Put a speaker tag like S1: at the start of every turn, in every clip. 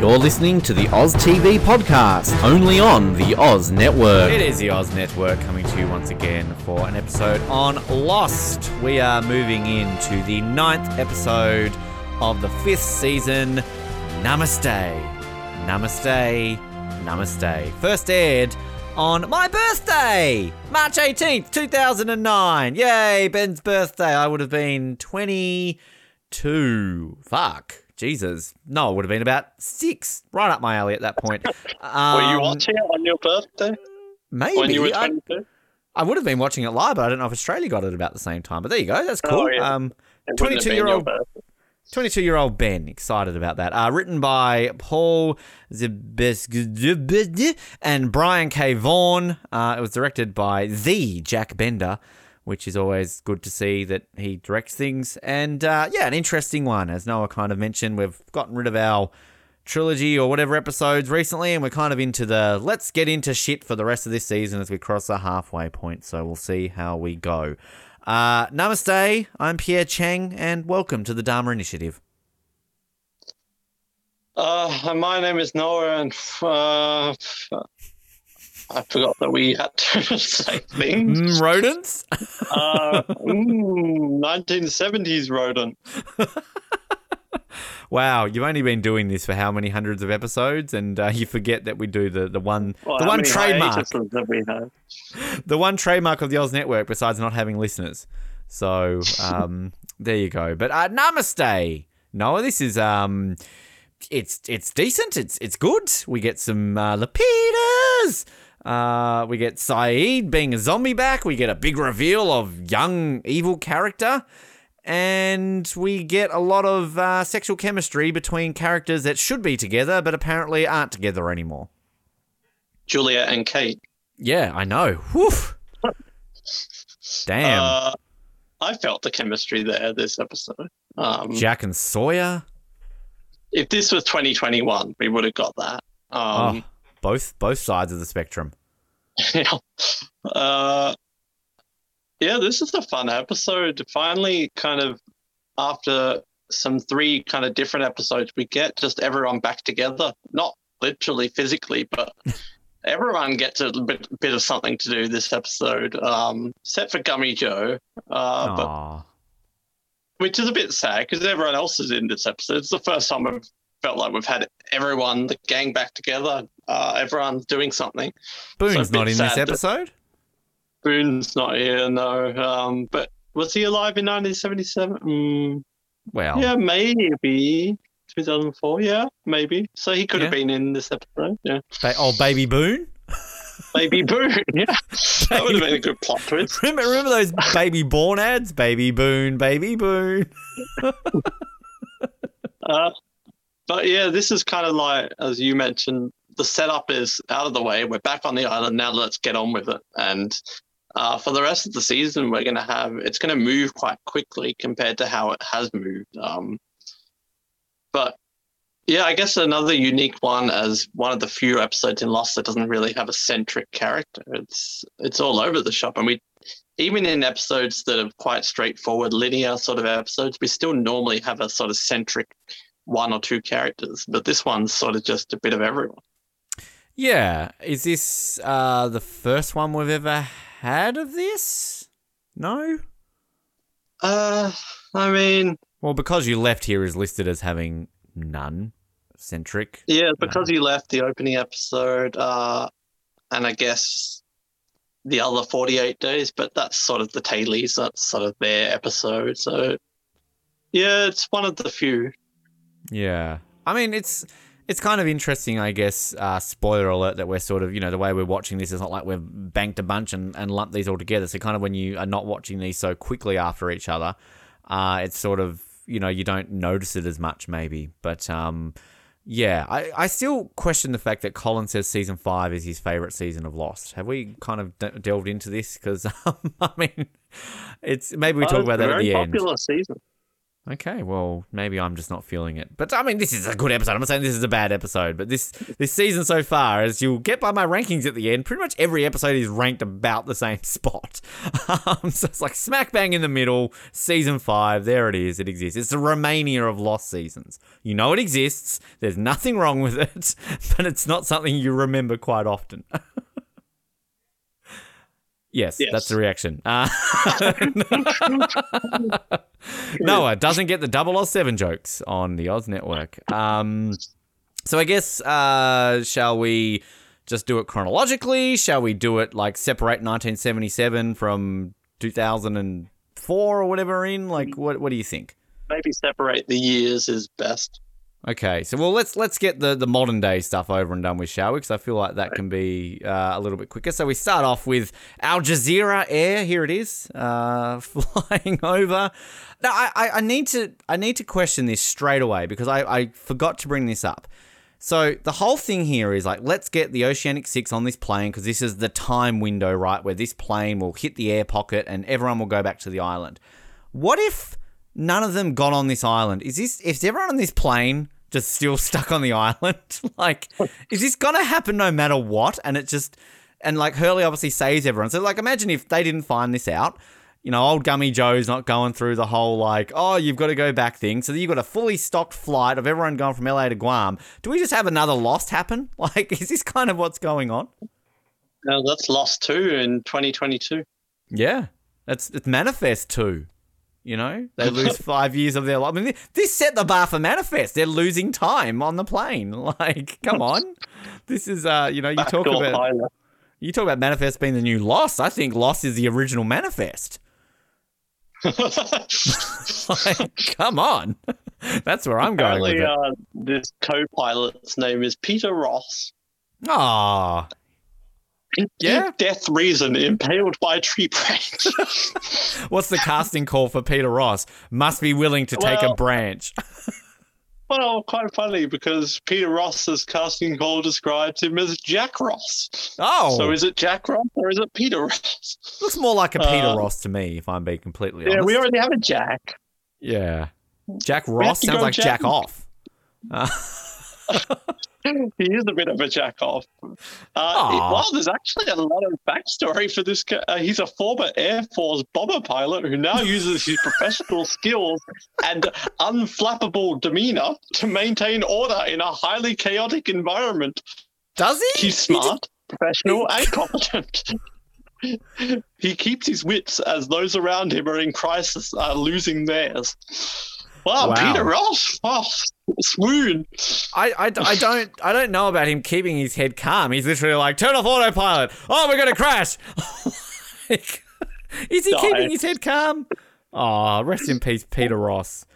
S1: You're listening to the Oz TV podcast, only on the Oz Network. It is the Oz Network coming to you once again for an episode on Lost. We are moving into the ninth episode of the fifth season. Namaste. Namaste. Namaste. First aired on my birthday, March 18th, 2009. Yay, Ben's birthday. I would have been 22. Fuck. Jesus. No, it would have been about six. Right up my alley at that point.
S2: Were you
S1: Um,
S2: watching it on your birthday
S1: Maybe.
S2: when you were
S1: I,
S2: 22?
S1: I would have been watching it live, but I don't know if Australia got it about the same time. But there you go. That's cool.
S2: Oh, yeah.
S1: Um,
S2: It wouldn't have been your
S1: 22-year-old 22 year old Ben, excited about that. Uh, written by Paul Zibes and Brian K. Vaughan. Uh, it was directed by the Jack Bender, which is always good to see that he directs things. And uh, yeah, an interesting one. As Noah kind of mentioned, we've gotten rid of our trilogy or whatever episodes recently, and we're kind of into the let's get into shit for the rest of this season as we cross the halfway point. So we'll see how we go. Uh, namaste, I'm Pierre Chang, and welcome to the Dharma Initiative.
S2: Uh, my name is Noah, and uh, I forgot that we had to say things.
S1: Mm, rodents?
S2: Uh, mm, 1970s rodent.
S1: wow, you've only been doing this for how many hundreds of episodes, and uh, you forget that we do the, the one
S2: Well,
S1: the one trademark the one trademark of the Oz Network besides not having listeners. So um, there you go. But uh, namaste, Noah. This is um, it's it's decent. It's it's good. We get some uh, Lapidus. Uh, we get Sayid being a zombie back. We get a big reveal of young evil character. And we get a lot of uh, sexual chemistry between characters that should be together, but apparently aren't together anymore.
S2: Juliet and Kate.
S1: Yeah, I know. Woof. Damn.
S2: Uh, I felt the chemistry there this episode. Um,
S1: Jack and Sawyer.
S2: if this was 2021, we would have got that. Um,
S1: oh, both both sides of the spectrum.
S2: yeah. Uh, yeah, this is a fun episode. Finally, kind of after some three kind of different episodes, we get just everyone back together. Not literally physically, but everyone gets a bit, bit of something to do this episode. Um, except for Gummy Joe, uh, but which is a bit sad because everyone else is in this episode. It's the first time I've felt like we've had everyone, the gang, back together. Uh, everyone's doing something.
S1: Boone's
S2: so
S1: not in this episode.
S2: Boone's not here, no. Um, but was he alive in 1977? Mm,
S1: Well,
S2: yeah, maybe. 2004, yeah, maybe. So he could have been in this episode, yeah.
S1: ba- oh, baby Boone.
S2: Baby Boone, yeah. That would have been a good plot twist.
S1: Remember, remember those baby born ads? Baby Boone, baby Boone.
S2: Uh, but yeah, this is kind of like, as you mentioned, the setup is out of the way. We're back on the island now. Let's get on with it. And uh, for the rest of the season, we're going to have it's going to move quite quickly compared to how it has moved. Um, but yeah, I guess another unique one as one of the few episodes in Lost that doesn't really have a centric character. It's it's all over the shop, and we even in episodes that are quite straightforward, linear sort of episodes, we still normally have a sort of centric one or two characters, but this one's sort of just a bit of everyone.
S1: Yeah, is this uh, the first one we've ever had of this? No.
S2: Uh, I mean,
S1: Well, because you left here is listed as having none centric.
S2: yeah, because you left the opening episode, uh, and I guess the other 48 days, but that's sort of the tailies. That's sort of their episode. So, yeah, it's one of the few.
S1: Yeah. I mean, it's it's kind of interesting, I guess. Uh, spoiler alert that we're sort of, you know, the way we're watching this is not like we've banked a bunch and, and lumped these all together. So, kind of when you are not watching these so quickly after each other, uh, it's sort of, you know, you don't notice it as much, maybe. But, um, yeah, I, I still question the fact that Colin says season five is his favorite season of Lost. Have we kind of de- delved into this? Because, um, I mean, it's maybe we talk
S2: Oh,
S1: about that at
S2: very
S1: the end.
S2: popular season.
S1: Okay, well, maybe I'm just not feeling it. But I mean, this is a good episode. I'm not saying this is a bad episode, but this this season so far, as you'll get by my rankings at the end, pretty much every episode is ranked about the same spot. Um, so it's like smack bang in the middle. Season five, there it is. It exists. It's the Romania of lost seasons. You know it exists. There's nothing wrong with it, but it's not something you remember quite often. Yes,
S2: Yes.
S1: that's the reaction. Uh, Noah doesn't get the double Oz seven jokes on the Oz Network. Um, so I guess uh, shall we just do it chronologically? Shall we do it like separate 1977 from 2004 or whatever in? Like, what what do you think?
S2: Maybe separate the years is best.
S1: Okay, so well, let's let's get the, the modern day stuff over and done with, shall we? Because I feel like that can be uh, a little bit quicker. So we start off with Al Jazeera Air. Here it is, uh, flying over. Now I, I, need to I need to question this straight away because I, I forgot to bring this up. So the whole thing here is like, let's get the Oceanic Six on this plane because this is the time window, right, where this plane will hit the air pocket and everyone will go back to the island. What if none of them got on this island? Is this is everyone on this plane just still stuck on the island? like, is this gonna happen no matter what? And it just and like Hurley obviously saves everyone. So like, imagine if they didn't find this out. You know, old Gummy Joe's not going through the whole like, oh, you've got to go back thing. So you've got a fully stocked flight of everyone going from LA to Guam. Do we just have another lost happen? Like, is this kind of what's going on?
S2: Now that's lost too in 2022.
S1: Yeah, that's it's Manifest too. You know, they lose five years of their life. I mean, this set the bar for Manifest. They're losing time on the plane. Like, come on, this is uh, you know, you talk about
S2: pilot.
S1: you talk about Manifest being the new Lost. I think Lost is the original Manifest. Like, come on, that's where I'm going with it.
S2: uh, this co-pilot's name is Peter Ross.
S1: Ah, Yeah.
S2: Death reason impaled by tree branch.
S1: what's the casting call for Peter Ross? Must be willing to take a branch.
S2: well, quite funny because Peter Ross's casting call describes him as Jack Ross.
S1: Oh,
S2: So is it Jack Ross or is it Peter Ross?
S1: looks more like a Peter
S2: Uh,
S1: Ross to me, if I'm being completely honest.
S2: Yeah, we already have a Jack.
S1: Yeah. Jack Ross sounds like Jack,
S2: Jack.
S1: off. Uh,
S2: He is a bit of a jack off. Uh, well, there's actually a lot of backstory for this. guy. Uh, he's a former Air Force bomber pilot who now uses his professional skills and unflappable demeanor to maintain order in a highly chaotic environment.
S1: does he?
S2: He's smart, professional, and competent. he keeps his wits as those around him are in crisis, are losing theirs. Wow,
S1: Wow.
S2: Peter Ross! Oh, swoon!
S1: I, I, I don't I don't know about him keeping his head calm. He's literally like, turn off autopilot. Oh, we're gonna crash. Like, is he
S2: Die.
S1: keeping his head calm? Oh, rest in peace, Peter Ross.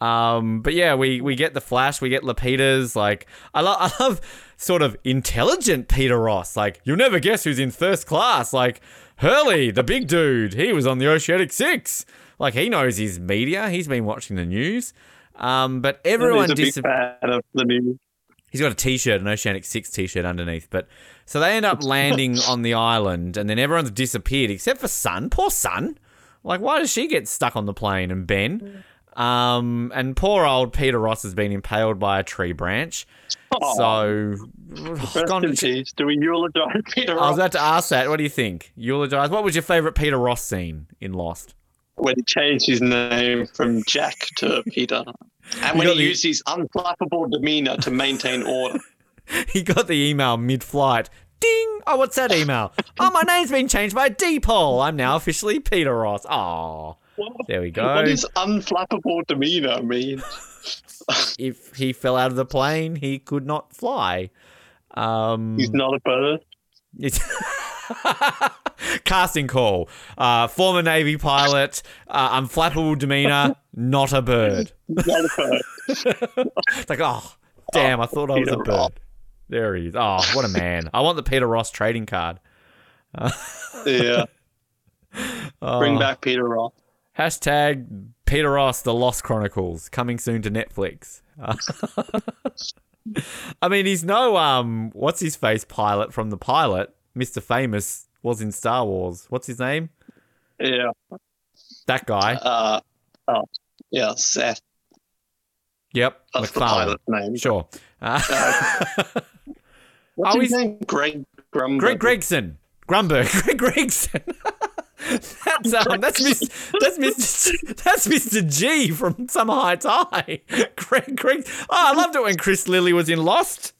S1: Um, but yeah, we we get the Flash, we get Lapidus. Like, I love I love sort of intelligent Peter Ross. Like, you'll never guess who's in first class. Like Hurley, the big dude, he was on the Oceanic Six. Like, he knows his media. He's been watching the news. Um, but everyone
S2: He's a big
S1: dis-
S2: fan of the news.
S1: He's got a T-shirt, an Oceanic Six T-shirt underneath. But so they end up landing on the island, and then everyone's disappeared except for Sun. Poor Sun. Like, why does she get stuck on the plane? And Ben, um, and poor old Peter Ross has been impaled by a tree branch. So,
S2: rest
S1: gone-
S2: in peace. Do we eulogize Peter
S1: I was about to ask that. What do you think? Eulogize. What was your favorite Peter Ross scene in Lost?
S2: When he changed his name from Jack to Peter? And when he
S1: the-
S2: used his unflappable demeanor to maintain order.
S1: He got the email mid-flight. Ding! Oh, what's that email? oh, my name's been changed by deed poll. I'm now officially Peter Ross. Oh, there we go.
S2: What does unflappable demeanor mean?
S1: if he fell out of the plane, he could not fly. Um,
S2: He's not a bird.
S1: It's- Casting call. Uh, former Navy pilot, uh, unflappable demeanor, not a bird.
S2: Not a bird.
S1: It's like, oh, damn, I thought I was a
S2: Peter Ross.
S1: bird. There he is. Oh, what a man. I want the Peter Ross trading card.
S2: yeah.
S1: Oh,
S2: Bring back Peter Ross.
S1: Hashtag Peter Ross, The Lost Chronicles, coming soon to Netflix. I mean, he's no, um, what's his face pilot from the pilot. Mr. Famous was in Star Wars. What's his name?
S2: Yeah.
S1: That guy.
S2: Uh, oh, yeah. Seth.
S1: Yep.
S2: That's the pilot name.
S1: Sure. Uh,
S2: What's
S1: Oh,
S2: his name? Greg Grunberg.
S1: Greg Gregson. Grunberg. Greg Gregson. That's um, that's Mr. that's Mr. That's Mr. G from Summer Heights High. Greg Greg. Oh, I loved it when Chris Lilley was in Lost.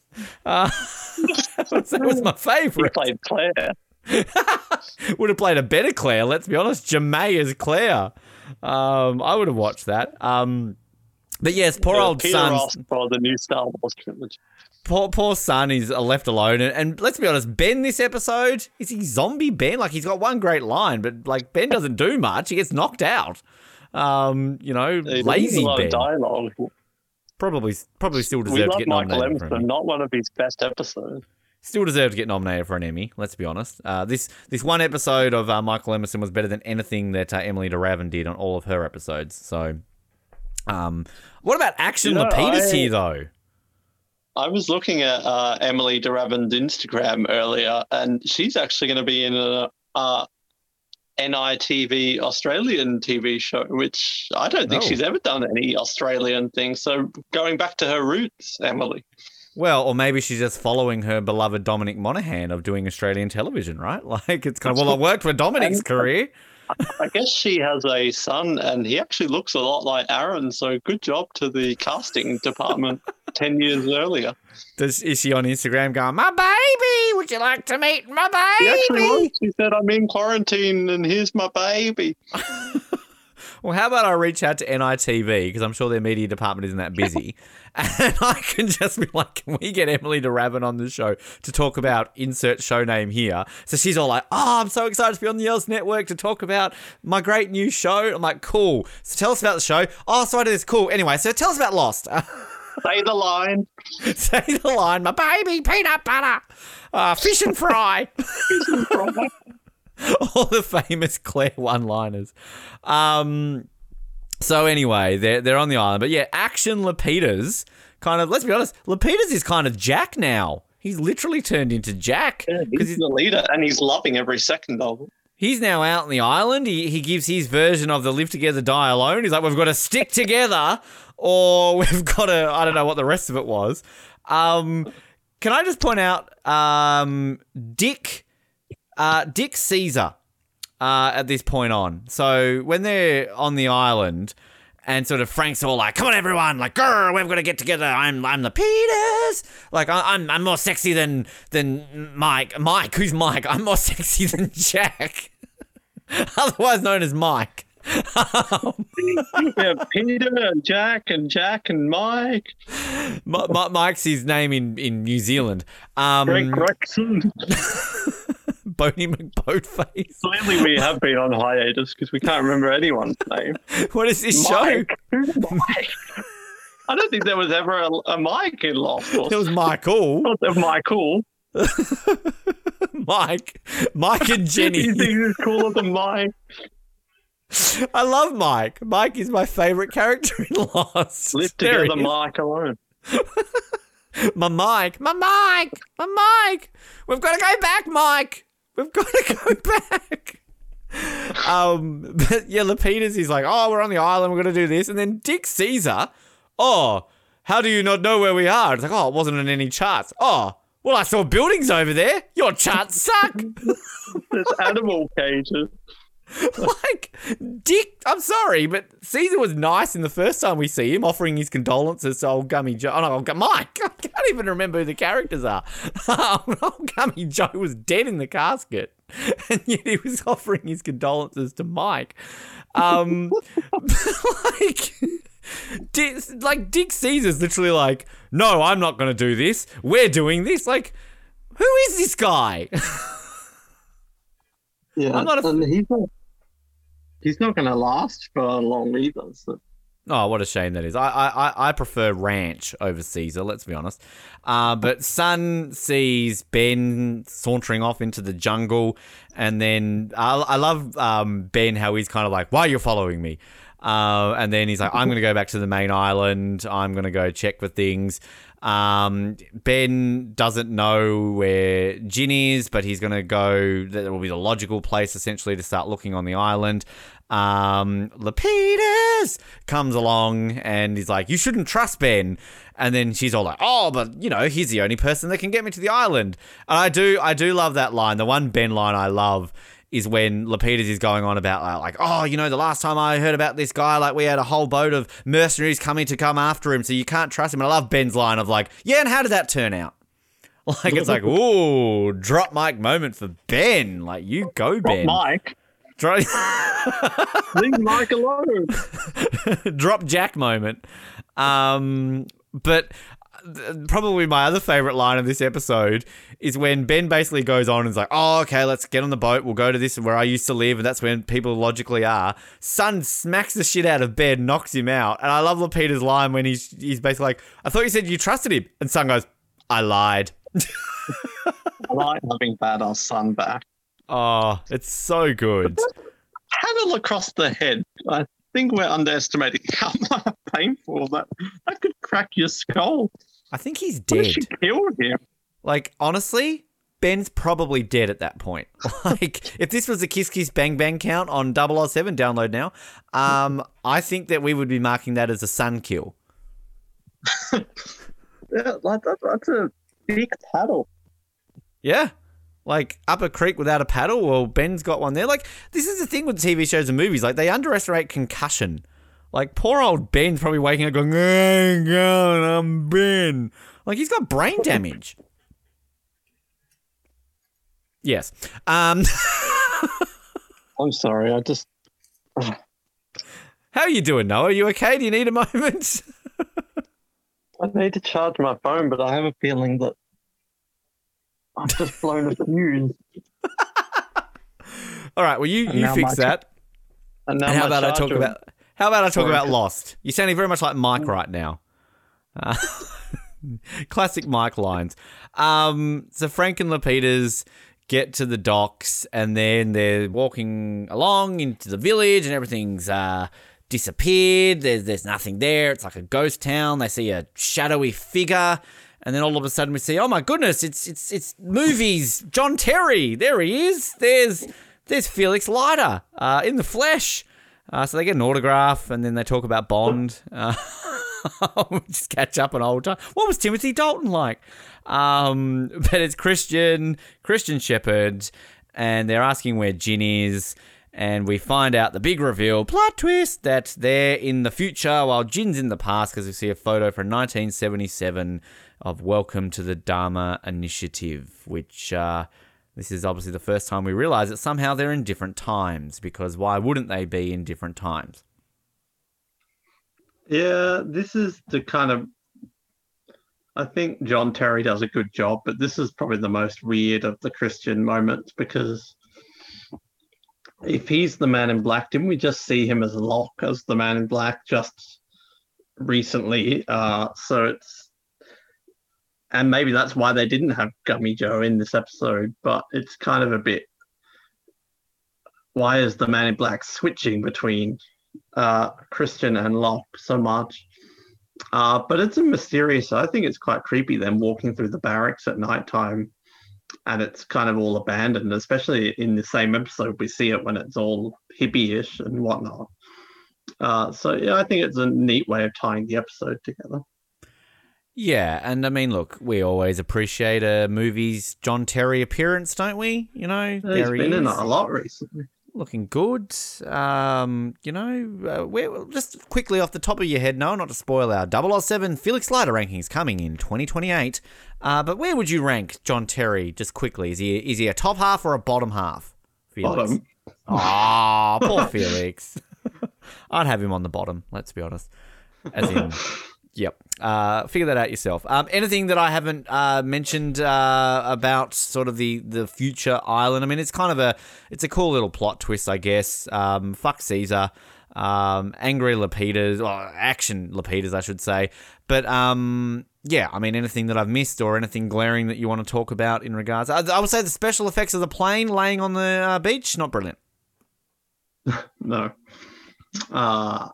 S1: Uh, that, was, that was my
S2: He
S1: favorite.
S2: played Claire.
S1: Would have played a better Claire. Let's be honest. Ja'mie as Claire. Um, I would have watched that. Um, but yes, poor
S2: Yeah,
S1: old
S2: Peter
S1: son.
S2: Ross for the new Star Wars trilogy.
S1: Poor poor Sun is left alone. And, and let's be honest ben this episode is he zombie ben? Like he's got one great line but like ben doesn't do much. He gets knocked out. Um you know
S2: does
S1: lazy
S2: a lot
S1: ben.
S2: of dialogue.
S1: probably probably still
S2: We
S1: deserved to
S2: love
S1: get
S2: Michael
S1: nominated for an
S2: Emerson,
S1: Emmy.
S2: not one of his best episodes.
S1: still deserved to get nominated for an Emmy let's be honest. Uh, this this one episode of uh, Michael Emerson was better than anything that uh, Emilie de Ravin did on all of her episodes. So um what about Action
S2: You know,
S1: Lapidus
S2: I-
S1: here though
S2: I was looking at uh, Emilie de Ravin's Instagram earlier, and she's actually going to be in a uh, NITV Australian TV show, which I don't think
S1: Oh.
S2: she's ever done any Australian thing. So going back to her roots, Emily.
S1: Well, or maybe she's just following her beloved Dominic Monaghan of doing Australian television, right? Like it's kind of well, I worked for Dominic's career.
S2: I guess she has a son, and he actually looks a lot like Aaron. So good job to the casting department ten years earlier.
S1: Does is she on Instagram going, "My baby, would you like to meet my baby?"
S2: He actually
S1: baby?"
S2: was. She said, "I'm in quarantine, and here's my baby."
S1: Well, how about I reach out to NITV because I'm sure their media department isn't that busy, and I can just be like, "Can we get Emilie de Ravin on the show to talk about insert show name here?" So she's all like, "Oh, I'm so excited to be on the Yells Network to talk about my great new show." I'm like, "Cool." So tell us about the show. Oh, so I do this. Cool. Anyway, so tell us about Lost.
S2: Say the line.
S1: Say the line, my baby, peanut butter, uh, fish and fry. All the famous Claire one-liners. Um, so anyway, they're they're on the island, but yeah, action Lapidus kind of. Let's be honest, Lapidus is kind of Jack now. He's literally turned into Jack because
S2: He's the leader, and he's loving every second of it.
S1: he's now out on the island. He he gives his version of the live together, die alone. He's like, we've got to stick together, or we've got to. I don't know what the rest of it was. Um, can I just point out, um, Dick, uh, Dick Caesar, uh, at this point on. So when they're on the island. And sort of Frank's all like, "Come on, everyone! Like, grr, we've got to get together. I'm, I'm the Peters. Like, I, I'm, I'm more sexy than, than Mike. Mike, who's Mike? I'm more sexy than Jack, otherwise known as Mike.
S2: yeah, Peter and Jack and Jack and Mike.
S1: Mi- Mi- Mike's his name in, in New Zealand. Um,
S2: Greg Gregson.
S1: Boney McBoatface.
S2: Clearly, we have been on hiatus because we can't remember anyone's name.
S1: What is this show?
S2: Mike. Who's Mike? I don't think there was ever a, a Mike in Lost.
S1: It was Michael.
S2: not that Michael.
S1: Mike. Mike and
S2: You
S1: Jenny.
S2: think he's cooler than Mike?
S1: I love Mike. Mike is my favorite character in Lost.
S2: Live together. Mike alone.
S1: My Mike. My Mike. My Mike. We've got to go back, Mike. We've got to go back. Um, but yeah, Lapidus is like, oh, we're on the island. We're going to do this. And then Dick Caesar, oh, how do you not know where we are? It's like, oh, it wasn't in any charts. Oh, well, I saw buildings over there. Your charts suck.
S2: There's animal cages.
S1: like Dick, I'm sorry, but Caesar was nice in the first time we see him, offering his condolences to old Gummy Joe. Oh no, old Mike. I can't even remember who the characters are. old Gummy Joe was dead in the casket, and yet he was offering his condolences to Mike. Um, like. Dick, like Dick Caesar's literally like, no, I'm not going to do this. We're doing this. Like, who is this guy?
S2: Yeah,
S1: I'm not a-
S2: and he's not. He's not going to last for long either. So.
S1: Oh, what a shame that is. I I, I- prefer Ranch over Caesar, let's be honest. Uh, but Sun sees Ben sauntering off into the jungle, and then I, I love um, Ben how he's kind of like, "Why are you following me?" Uh, and then he's like, "I'm going to go back to the main island. I'm going to go check for things." Um, ben doesn't know where Jin is, but he's going to go. That will be the logical place essentially to start looking on the island. Um, Lapidus comes along and he's like, "You shouldn't trust Ben." And then she's all like, "Oh, but you know, he's the only person that can get me to the island." And I do, I do love that line. The one Ben line I love is when Lapidus is going on about uh, like, oh, you know, the last time I heard about this guy, like we had a whole boat of mercenaries coming to come after him, so you can't trust him. And I love Ben's line of like, yeah, and how did that turn out? Like it's like, ooh, drop mic moment for Ben. Like you go, Ben.
S2: Mike,
S1: Drop,
S2: leave Mike alone.
S1: drop Jack moment. Um, but probably my other favorite line of this episode is when Ben basically goes on and is like, "Oh, okay, let's get on the boat. We'll go to this where I used to live, and that's when people logically are." Sun smacks the shit out of Ben, knocks him out, and I love Lapidus's line when he's he's basically like, "I thought you said you trusted him," and Sun goes, "I lied."
S2: I like having badass Sun back.
S1: Oh, it's so good.
S2: Paddle across the head. I think we're underestimating how painful that that could crack your skull.
S1: I think he's
S2: What if
S1: dead.
S2: she killed him?
S1: Like, honestly, Ben's probably dead at that point. Like, if this was a Kiss Kiss Bang Bang count on 007, download now, um, I think that we would be marking that as a sun kill.
S2: Yeah, like that, that's a big paddle.
S1: Yeah. Like, up a creek without a paddle, well, Ben's got one there. Like, this is the thing with TV shows and movies. Like, they underestimate concussion. Like, poor old Ben's probably waking up going, hey, God, I'm Ben. Like, he's got brain damage. Yes. Um,
S2: I'm sorry, I just
S1: how are you doing, Noah? Are you okay? Do you need a moment?
S2: I need to charge my phone, but I have a feeling that I've just blown a fuse.
S1: All right. Well, you
S2: And
S1: you fix
S2: my-
S1: that.
S2: And now
S1: And how
S2: my
S1: about I talk about how about I talk
S2: Sorry.
S1: about Lost? You're sounding very much like Mike right now. Uh, classic Mike lines. Um, so Frank and Lapidus get to the docks, and then they're walking along into the village, and everything's uh, disappeared. There's there's nothing there. It's like a ghost town. They see a shadowy figure. And then all of a sudden we see, oh my goodness, it's it's it's movies. John Terry, there he is. There's there's Felix Leiter uh, in the flesh. Uh, so they get an autograph, and then they talk about Bond. Uh, just catch up on old time. What was Timothy Dalton like? Um, but it's Christian, Christian Shepherd, and they're asking where Jin is. And we find out the big reveal, plot twist, that they're in the future while Jin's in the past because we see a photo from 1977 of Welcome to the Dharma Initiative, which uh, this is obviously the first time we realize that somehow they're in different times because why wouldn't they be in different times?
S2: Yeah, this is the kind of. I think John Terry does a good job, but this is probably the most weird of the Christian moments because if he's the man in black, didn't we just see him as Locke as the man in black just recently? Uh, so it's. And maybe that's why they didn't have Gummy Joe in this episode, but it's kind of a bit. Why is the man in black switching between uh, Christian and Locke so much. Uh, but it's a mysterious. I think it's quite creepy. Them walking through the barracks at nighttime, and it's kind of all abandoned. Especially in the same episode, we see it when it's all hippie-ish and whatnot. Uh, so yeah, I think it's a neat way of tying the episode together.
S1: Yeah, and I mean, look, we always appreciate a movie's John Terry appearance, don't we? You know,
S2: He's
S1: there he
S2: been in
S1: is,
S2: it a lot recently.
S1: looking good. Um, you know, uh, we're just quickly off the top of your head, no, not to spoil our 007 Felix Leiter rankings coming in 2028. Uh, but where would you rank John Terry? Just quickly, is he is he a top half or a bottom half? Felix?
S2: Bottom.
S1: Ah, poor Felix. I'd have him on the bottom. Let's be honest. As in, Yep. Uh, figure that out yourself. Um, anything that I haven't uh, mentioned uh, about sort of the, the future island? I mean, it's kind of a it's a cool little plot twist, I guess. Um, fuck Caesar. Um, angry Lapidus, or action Lapidus, I should say. But um, yeah, I mean, anything that I've missed or anything glaring that you want to talk about in regards, I, I would say the special effects of the plane laying on the uh, beach, not brilliant.
S2: no. Uh,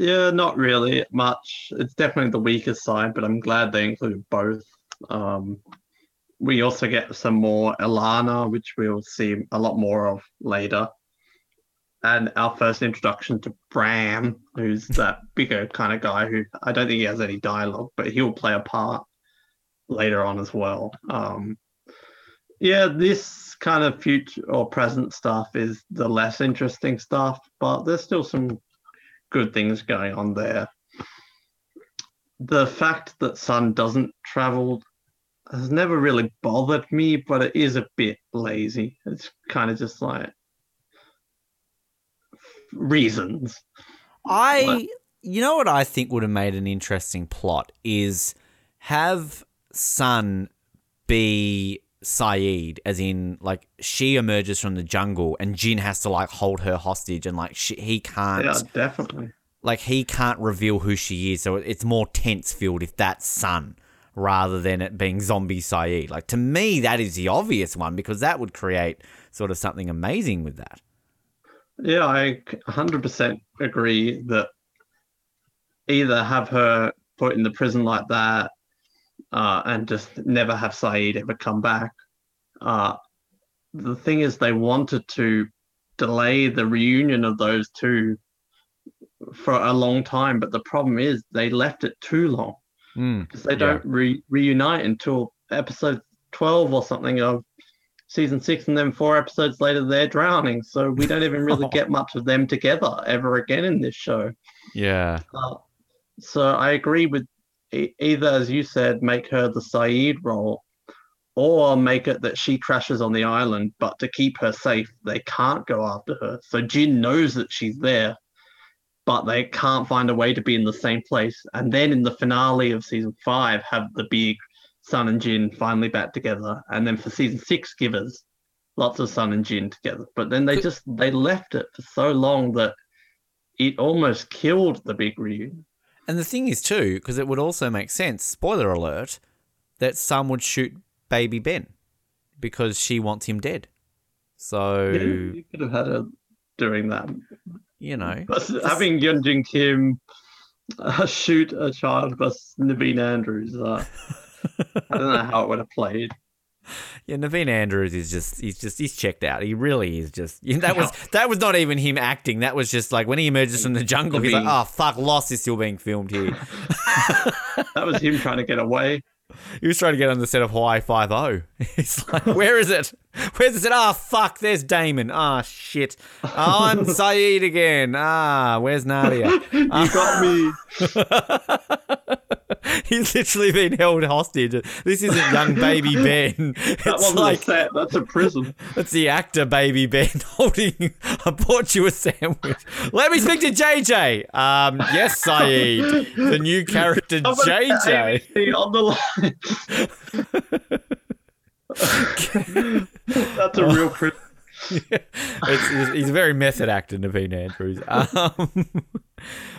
S2: yeah, not really much. It's definitely the weaker side, but I'm glad they included both. Um, we also get some more Ilana, which we'll see a lot more of later. And our first introduction to Bram, who's that bigger kind of guy who I don't think he has any dialogue, but he'll play a part later on as well. Um, yeah, this kind of future or present stuff is the less interesting stuff, but there's still some good things going on there. The fact that Sun doesn't travel has never really bothered me, but it is a bit lazy. It's kind of just like reasons.
S1: I,
S2: What?
S1: you know what I think would have made an interesting plot is have Sun be Sayid, as in like she emerges from the jungle and Jin has to like hold her hostage and like she, he can't
S2: Yeah, definitely.
S1: like he can't reveal who she is, so it's more tense filled if that's Sun rather than it being zombie Sayid. Like to me, that is the obvious one because that would create sort of something amazing with that.
S2: Yeah, I 100% agree that either have her put in the prison like that uh, and just never have Sayid ever come back. Uh, the thing is, they wanted to delay the reunion of those two for a long time, but the problem is they left it too long
S1: Mm.
S2: because they don't re- reunite until episode 12 or something of season six, and then four episodes later, they're drowning. So we don't even really get much of them together ever again in this show.
S1: Yeah.
S2: Uh, so I agree with either, as you said, make her the Sayid role, or make it that she crashes on the island, but to keep her safe, they can't go after her. So Jin knows that she's there, but they can't find a way to be in the same place. And then in the finale of season five, have the big Sun and Jin finally back together, and then for season six, give us lots of Sun and Jin together. But then they just they left it for so long that it almost killed the big reunion.
S1: And the thing is, too, because it would also make sense, spoiler alert, that some would shoot baby Ben because she wants him dead. So,
S2: Yeah, you could have had her doing that.
S1: you know.
S2: But having Yunjin Kim uh, shoot a child plus Naveen Andrews, uh, I don't know how it would have played.
S1: Yeah, Naveen Andrews is just he's just he's checked out. He really is just you know, that was that was not even him acting. That was just like when he emerges from the jungle, he's like. Oh fuck, Lost is still being filmed here.
S2: That was him trying to get away.
S1: he was trying to get on the set of Hawaii Five O. He's like, Where is it? Where's it? Ah fuck, there's Damon. Ah shit. Oh, I'm Sayid again. Ah, where's Nadia?
S2: You got me.
S1: He's literally been held hostage. This isn't young baby Ben.
S2: That
S1: It's
S2: wasn't
S1: like
S2: a. That's a prison.
S1: That's the actor, baby Ben, holding a portuous sandwich. Let me speak to JJ. Um, yes, Sayid, the new character
S2: I'm
S1: JJ.
S2: On the line. That's a real prison.
S1: It's, he's, he's a very method actor, Naveen Andrews. Um,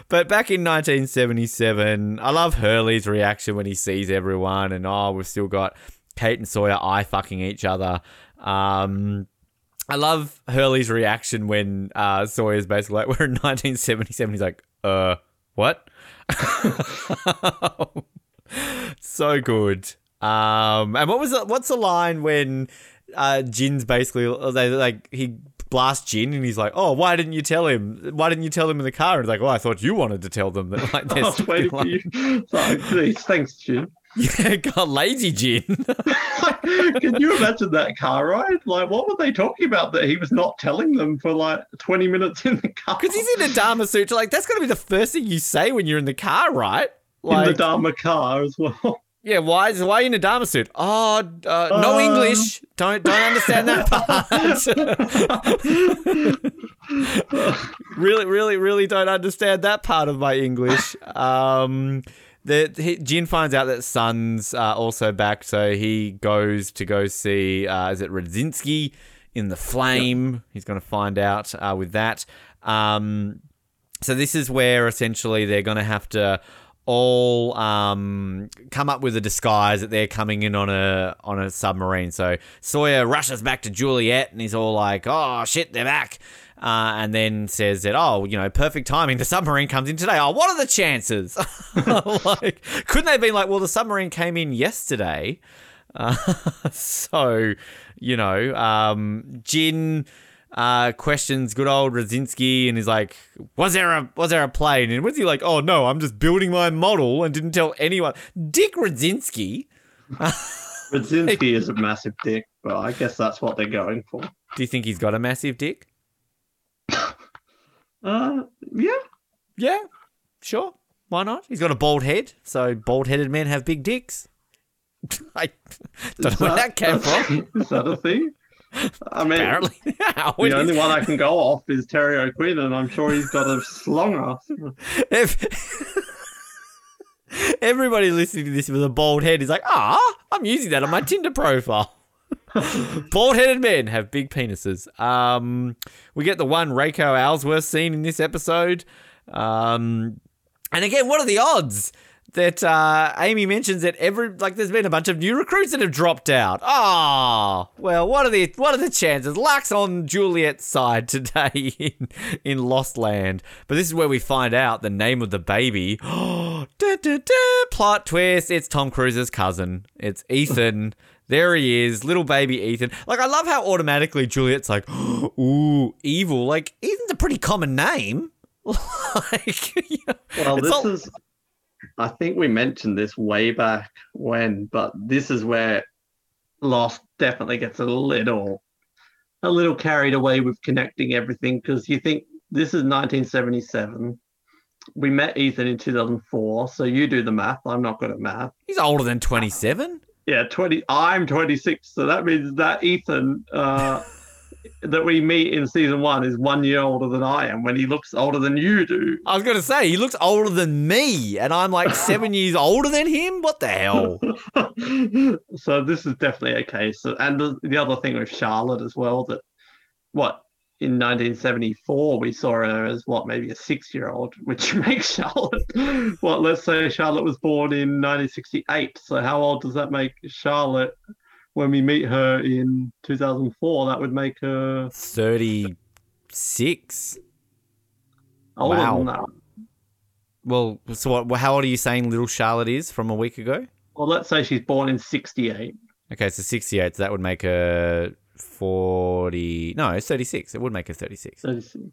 S1: but back in 1977, I love Hurley's reaction when he sees everyone, and oh, we've still got Kate and Sawyer eye fucking each other. Um, I love Hurley's reaction when uh, Sawyer's basically like, "We're in 1977." He's like, "Uh, what?" so good. Um, and what was the, what's the line when uh, Jin's basically like he blasts Jin and he's like, "Oh, why didn't you tell him? Why didn't you tell him in the car?" And he's like, "Well, I thought you wanted to tell them that like
S2: I was waiting for you. Sorry, please, thanks, Jim.
S1: yeah, got lazy Jin."
S2: Can you imagine that car ride? Like, what were they talking about that he was not telling them for like 20 minutes in the car?
S1: Because he's in a Dharma suit. Like, that's going to be the first thing you say when you're in the car, right?
S2: in the Dharma car as well.
S1: Yeah, why is why are you in a Dharma suit? Oh, uh, no
S2: Um.
S1: English. Don't don't understand that part. really, really, really don't understand that part of my English. Um, the he, Jin finds out that Sun's uh, also back, so he goes to go see. Uh, is it Radzinski in the Flame? He's going to find out uh, with that. Um, so this is where essentially they're going to have to all um, come up with a disguise that they're coming in on a on a submarine. So Sawyer rushes back to Juliet and he's all like, "Oh shit, they're back." Uh, and then says that, oh, you know, perfect timing. The submarine comes in today. Oh, what are the chances? like, couldn't they have been like, well, the submarine came in yesterday. Uh, so, you know, um, Jin uh, questions good old Radzinski and he's like, "Was there a was there a plane?" And was he like, "Oh no, I'm just building my model and didn't tell anyone." Dick Radzinski.
S2: Radzinski is a massive dick, but I guess that's what they're going for.
S1: Do you think he's got a massive dick?
S2: Uh, yeah.
S1: Yeah, sure. Why not? He's got a bald head, so bald-headed men have big dicks. I don't know where that came from.
S2: Is that a thing? I mean,
S1: Apparently,
S2: the only one I can go off is Terry O'Quinn, and I'm sure he's got a slong ass.
S1: If- Everybody listening to this with a bald head is like, ah, I'm using that on my Tinder profile. bald headed men have big penises. Um, we get the one Reiko Aylesworth scene in this episode. Um, and again, what are the odds that uh, Amy mentions that every like there's been a bunch of new recruits that have dropped out? Ah, well, what are the what are the chances? Luck's on Juliet's side today in in Lost Land, but this is where we find out the name of the baby. Da, da, da, plot twist: It's Tom Cruise's cousin. It's Ethan. There he is, little baby Ethan. Like, I love how automatically Juliet's like, ooh, evil. Like, Ethan's a pretty common name. like, you know,
S2: Well, this
S1: all-
S2: is. I think we mentioned this way back when, but this is where Lost definitely gets a little, a little carried away with connecting everything because you think this is 1977. We met Ethan in 2004, so you do the math. I'm not good at math.
S1: he's older than 27.
S2: Yeah, 20. I'm 26, so that means that Ethan uh, that we meet in season one is one year older than I am when he looks older than you do.
S1: I was going to say, he looks older than me, and I'm like seven years older than him? What the hell?
S2: so this is definitely a case. And the, the other thing with Charlotte as well that what in 1974 we saw her as what maybe a six-year-old, which makes Charlotte what let's say Charlotte was born in 1968. So how old does that make Charlotte when we meet her in 2004? That would make her
S1: 36.
S2: older
S1: Wow.
S2: than that.
S1: Well, so what, how old are you saying little Charlotte is from a week ago?
S2: Well, let's say she's born in 68.
S1: Okay, so 68, so that would make her 40. No, it's 36. It would make her 36.
S2: 36.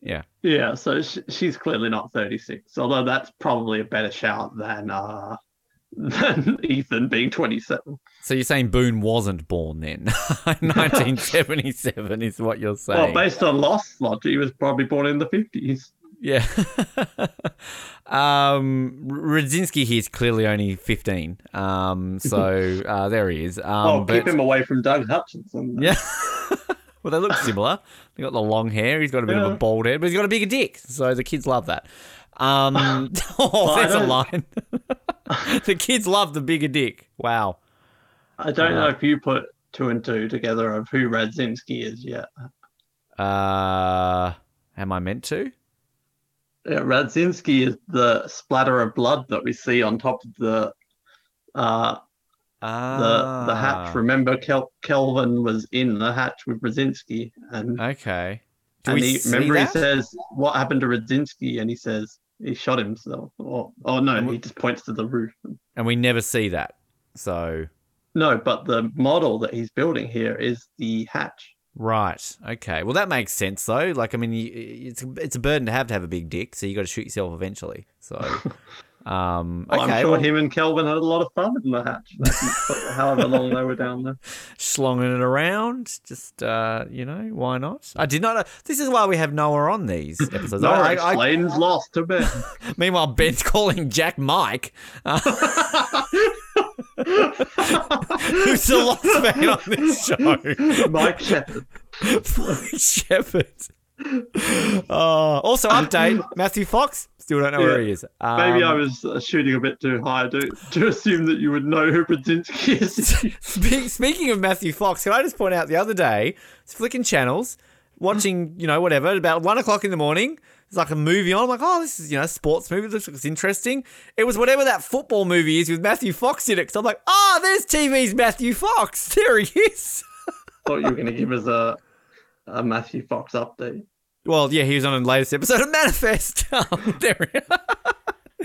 S1: Yeah.
S2: Yeah, so sh- she's clearly not 36, although that's probably a better shout than uh than Ethan being 27.
S1: So you're saying Boone wasn't born then? 1977 is what you're saying.
S2: Well, based on Lost logic, he was probably born in the 50s.
S1: Yeah. um, Radzinski here's clearly only 15. Um, so uh, there he is. Um,
S2: oh,
S1: but,
S2: keep him away from Doug Hutchison.
S1: Yeah. well, they look similar. They got the long hair. He's got a bit of a bald head, but he's got a bigger dick. So the kids love that. Um, oh, there's a line. the kids love the bigger dick. Wow.
S2: I don't know
S1: Uh,
S2: if you put two and two together of who Radzinski is yet.
S1: Uh, am I meant to?
S2: Yeah, Radzinski is the splatter of blood that we see on top of the uh, the the
S1: Ah.
S2: hatch. Remember, Kel- Kelvin was in the hatch with Radzinski, and
S1: Okay. Do
S2: and he, remember
S1: that?
S2: he says, "What happened to Radzinski?" And he says he shot himself. Or, oh no,
S1: we-
S2: he just points to the roof.
S1: and we never see that. So
S2: No, but the model that he's building here is the hatch.
S1: right, okay. Well, that makes sense though. Like, I mean, it's it's a burden to have to have a big dick, so you got to shoot yourself eventually. So, um,
S2: Well,
S1: okay.
S2: I'm sure
S1: well,
S2: him and Kelvin had a lot of fun in the hatch. However long they were down there.
S1: slonging it around. Just uh, you know, why not? I did not know. This is why we have Noah on these episodes.
S2: Nora
S1: I, I, I,
S2: lost to Ben.
S1: meanwhile, Ben's calling Jack Mike. Uh, Who's the lost man on this show?
S2: Mike Shepard.
S1: Mike Shepard. Oh, also update Matthew Fox. Still don't know where he is. Um,
S2: Maybe I was uh, shooting a bit too high to, to assume that you would know who Brzezinski is.
S1: Speaking of Matthew Fox, can I just point out the other day, I was flicking channels, watching, you know, whatever, about one o'clock in the morning. It's like a movie on. I'm like, oh, this is, you know, a sports movie. This looks interesting. It was whatever that football movie is with Matthew Fox in it. So I'm like, oh, there's TV's Matthew Fox. There he is.
S2: Thought you were going to give us a, a Matthew Fox update.
S1: Well, yeah, he was on the latest episode of Manifest. Um, there he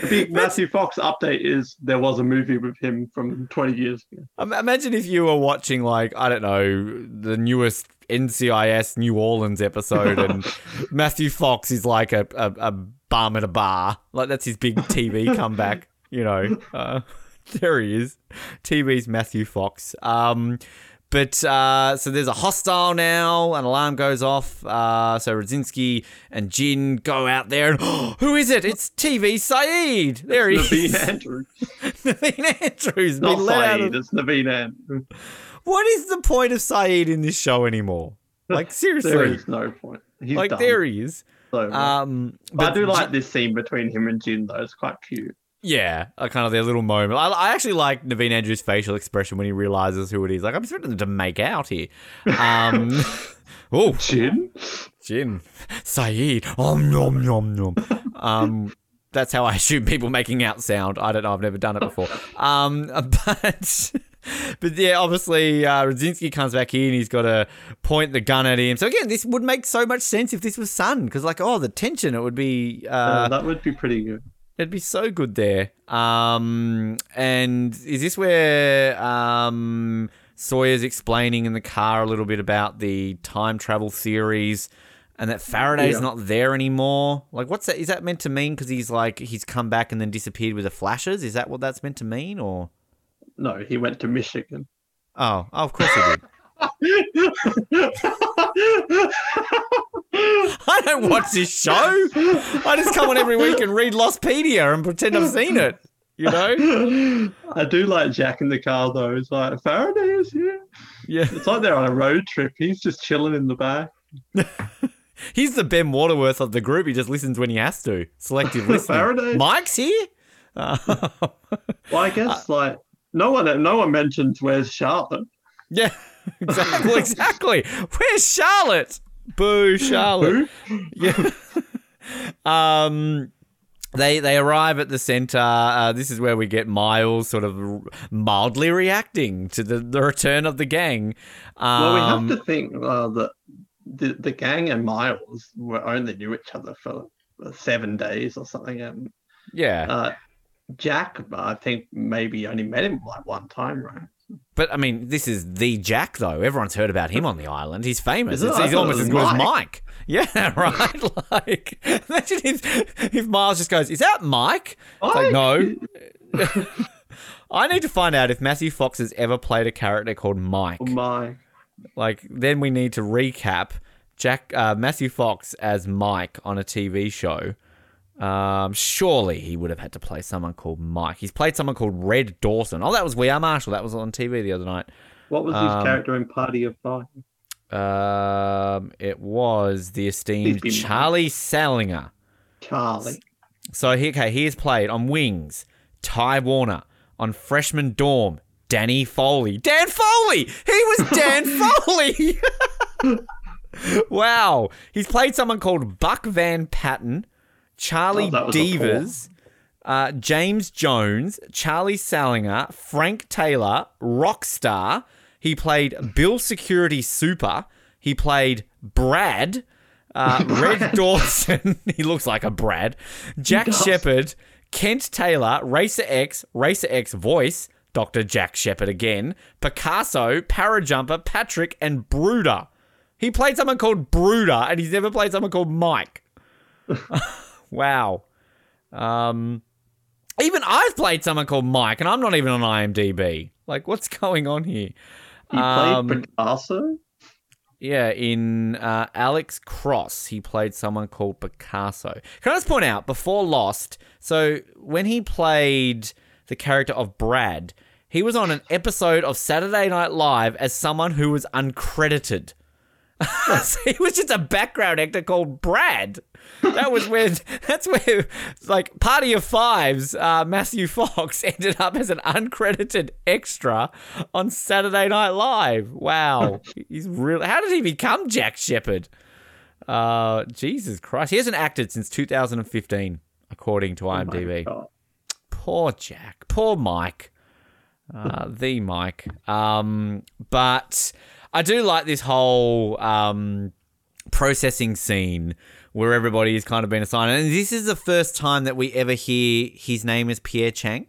S2: The big Matthew Fox update is there was a movie with him from 20 years ago.
S1: Imagine if you were watching, like, I don't know, the newest NCIS New Orleans episode, and Matthew Fox is like a, a, a bum at a bar. Like, that's his big TV comeback, you know. Uh, there he is. TV's Matthew Fox. Um, but uh, so there's a hostile now. An alarm goes off. Uh, so Radzinski and Jin go out there, and who is it? It's TV Sayid. There he
S2: Naveen
S1: is.
S2: Andrews.
S1: Naveen Andrews
S2: Not
S1: been let out
S2: Sayid,
S1: of
S2: it's Naveen Andrews.
S1: what is the point of Sayid in this show anymore? Like seriously, there
S2: is no point. He's
S1: like
S2: done.
S1: there he is.
S2: So,
S1: Um,
S2: but I do like this scene between him and Jin, though. It's quite cute.
S1: Yeah, a kind of their little moment. I, I actually like Naveen Andrews' facial expression when he realizes who it is. Like I'm expecting them to make out here. Um, oh,
S2: Jin?
S1: Jin, Sayid, om nom nom nom. Um, that's how I assume people making out sound. I don't know. I've never done it before. Um, but but yeah, obviously uh, Radzinski comes back in. He's got to point the gun at him. So again, this would make so much sense if this was Sun, because like, oh, the tension. It would be.
S2: Uh,
S1: Uh,
S2: that would be pretty good.
S1: It'd be so good there. Um, and is this where um, Sawyer's explaining in the car a little bit about the time travel theories and that Faraday's
S2: Yeah.
S1: not there anymore? Like, what's that? Is that meant to mean? Because he's like, he's come back and then disappeared with the flashes? Is that what that's meant to mean? Or.
S2: No, he went to Michigan.
S1: Oh, oh of course he did. I don't watch this show. I just come on every week and read Lostpedia and pretend I've seen it. You know?
S2: I do like Jack in the car though. It's like Faraday is here.
S1: Yeah.
S2: It's like they're on a road trip. He's just chilling in the back.
S1: He's the Ben Waterworth of the group. He just listens when he has to. Selective listening.
S2: Faraday.
S1: Mike's here. Uh,
S2: Well, I guess like no one, no one mentions where's Charlotte.
S1: yeah, exactly. Exactly. Where's Charlotte? Boo, Charlotte.
S2: Who?
S1: Yeah. um. They they arrive at the center. Uh, this is where we get Miles sort of mildly reacting to the, the return of the gang. Um,
S2: Well, we have to think uh, that the the gang and Miles were only knew each other for seven days or something, and
S1: yeah,
S2: uh, Jack, I think maybe only met him like one time, right?
S1: But I mean, this is the Jack, though. Everyone's heard about him on the island. He's famous.
S2: It?
S1: It's- he's almost as good as
S2: Mike.
S1: Mike. Yeah, right. like, imagine if if Miles just goes, "Is that Mike?" It's like, no. I need to find out if Matthew Fox has ever played a character called Mike.
S2: Oh my.
S1: Like, then we need to recap Jack uh, Matthew Fox as Mike on a TV show. Um, surely he would have had to play someone called Mike. He's played someone called Red Dawson. Oh, that was We Are Marshall. That was on TV the other night.
S2: What was his
S1: Um,
S2: character in Party of Five?
S1: Um, it was the esteemed Charlie Salinger.
S2: Charlie.
S1: So he, okay, he has played on Wings, Ty Warner, on Freshman Dorm, Danny Foley. Dan Foley! He was Dan Foley! wow. He's played someone called Buck Van Patten, Charlie
S2: Oh, that was a
S1: Devers, uh, James Jones, Charlie Salinger, Frank Taylor, Rockstar. He played Bill Security Super. He played Brad. Uh, Red Dawson, he looks like a Brad. Jack. Shepard, Kent Taylor, Racer X, Racer X voice, Dr. Jack Shepard again, Picasso, Parajumper, Patrick, and Brooder. He played someone called Brooder, and he's never played someone called Mike. wow. Um, even I've played someone called Mike, and I'm not even on IMDb. Like, what's going on here?
S2: He played
S1: Um,
S2: Picasso.
S1: Yeah, in uh, Alex Cross, he played someone called Picasso. Can I just point out before Lost? So when he played the character of Brad, He was on an episode of Saturday Night Live as someone who was uncredited. so he was just a background actor called Brad. That was where that's where like Party of Fives, uh, Matthew Fox ended up as an uncredited extra on Saturday Night Live. Wow, he's really. How did he become Jack Shepard? Uh, Jesus Christ, he hasn't acted since 2015, according to IMDb.
S2: Oh.
S1: Poor Jack. Poor Mike. Uh, the Mike. Um, but I do like this whole um, processing scene where everybody has kind of been assigned. And this is the first time that we ever hear his name is Pierre Chang.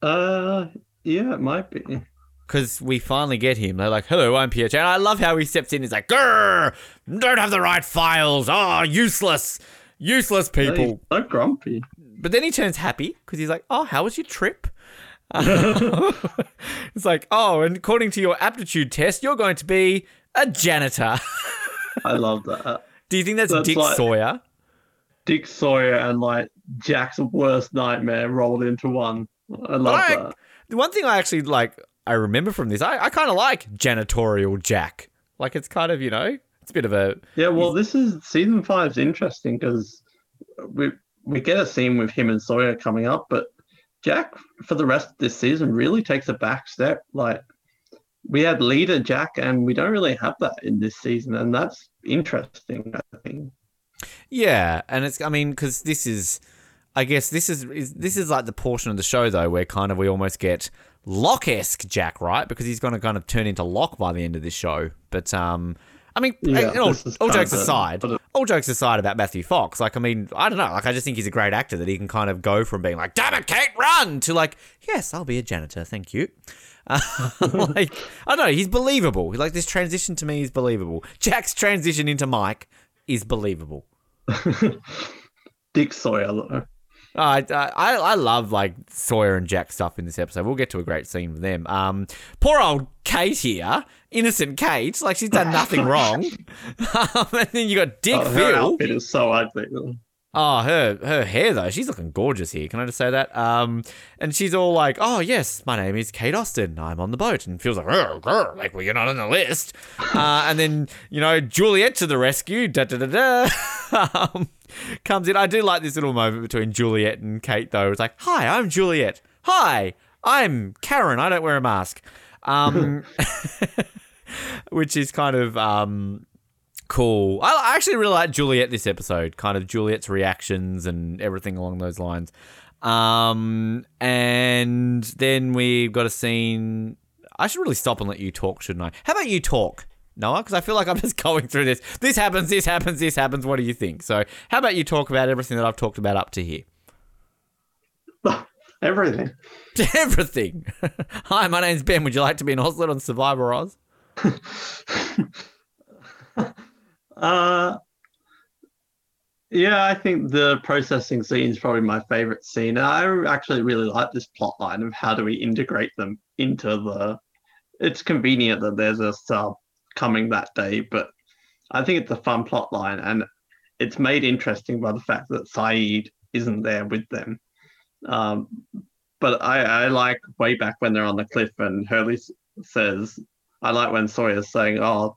S2: Uh, yeah, it might be.
S1: Because we finally get him. They're like, hello, I'm Pierre Chang. I love how he steps in. He's like, grrr, don't have the right files. Oh, useless. Useless people.
S2: So grumpy.
S1: But then he turns happy because he's like, "Oh, how was your trip?" it's like, "Oh, and according to your aptitude test, you're going to be a janitor."
S2: I love that.
S1: Do you think that's,
S2: That's
S1: Dick
S2: like-
S1: Sawyer?
S2: Dick Sawyer and like Jack's worst nightmare rolled into one. I love
S1: I-
S2: that.
S1: The one thing I actually like, I remember from this, I, I kind of like janitorial Jack. Like it's kind of, you know, it's a bit of a
S2: Yeah, well, this is season five's interesting because we we get a scene with him and Sawyer coming up, but Jack for the rest of this season really takes a back step. Like we had leader Jack, and we don't really have that in this season, and that's interesting. I think.
S1: Yeah, and it's I mean because this is, I guess this is, is this is like the portion of the show though where kind of we almost get Locke esque Jack right because he's going to kind of turn into Locke by the end of this show. But um, I mean,
S2: Yeah,
S1: all, all jokes aside,
S2: it-
S1: all jokes aside about Matthew Fox, like I mean, I don't know, like I just think he's a great actor that he can kind of go from being like, "Damn it, Kate, run!" to like, "Yes, I'll be a janitor, thank you." Like I don't know, he's believable. Like this transition to me is believable. Jack's transition into Mike is believable.
S2: Dick Sawyer, though.
S1: I, I I love like Sawyer and Jack stuff in this episode. We'll get to a great scene with them. Um, poor old Kate here, innocent Kate, like she's done nothing wrong. um, and then you got Dick
S2: Oh, her
S1: Phil.
S2: outfit is so ugly.
S1: Oh, her her hair though, she's looking gorgeous here. Can I just say that? Um, and she's all like, "Oh yes, my name is Kate Austin. I'm on the boat." And feels like, "Grr, grr," like, well, you're not on the list. uh, and then you know Juliet to the rescue. Da da da da. um, comes in. I do like this little moment between Juliet and Kate though. It's like, "Hi, I'm Juliet. Hi, I'm Karen. I don't wear a mask." Um, which is kind of um cool. I actually really like Juliet this episode, kind of Juliet's reactions and everything along those lines. Um, and then we've got a scene. I should really stop and let you talk, shouldn't I? How about you talk, Noah? Because I feel like I'm just going through this. This happens, this happens, this happens. What do you think? So, how about you talk about everything that I've talked about up to here?
S2: Everything.
S1: everything. Hi, my name's Ben. Would you like to be an Oslet on Survivor Oz?
S2: Uh, yeah, I think the processing scene is probably my favorite scene. I actually really like this plot line of how do we integrate them into the. It's convenient that there's a sub coming that day, but I think it's a fun plot line, and it's made interesting by the fact that Sayid isn't there with them. Um, but I, I like way back when they're on the cliff and Hurley says, I like when Sawyer's saying, "Oh,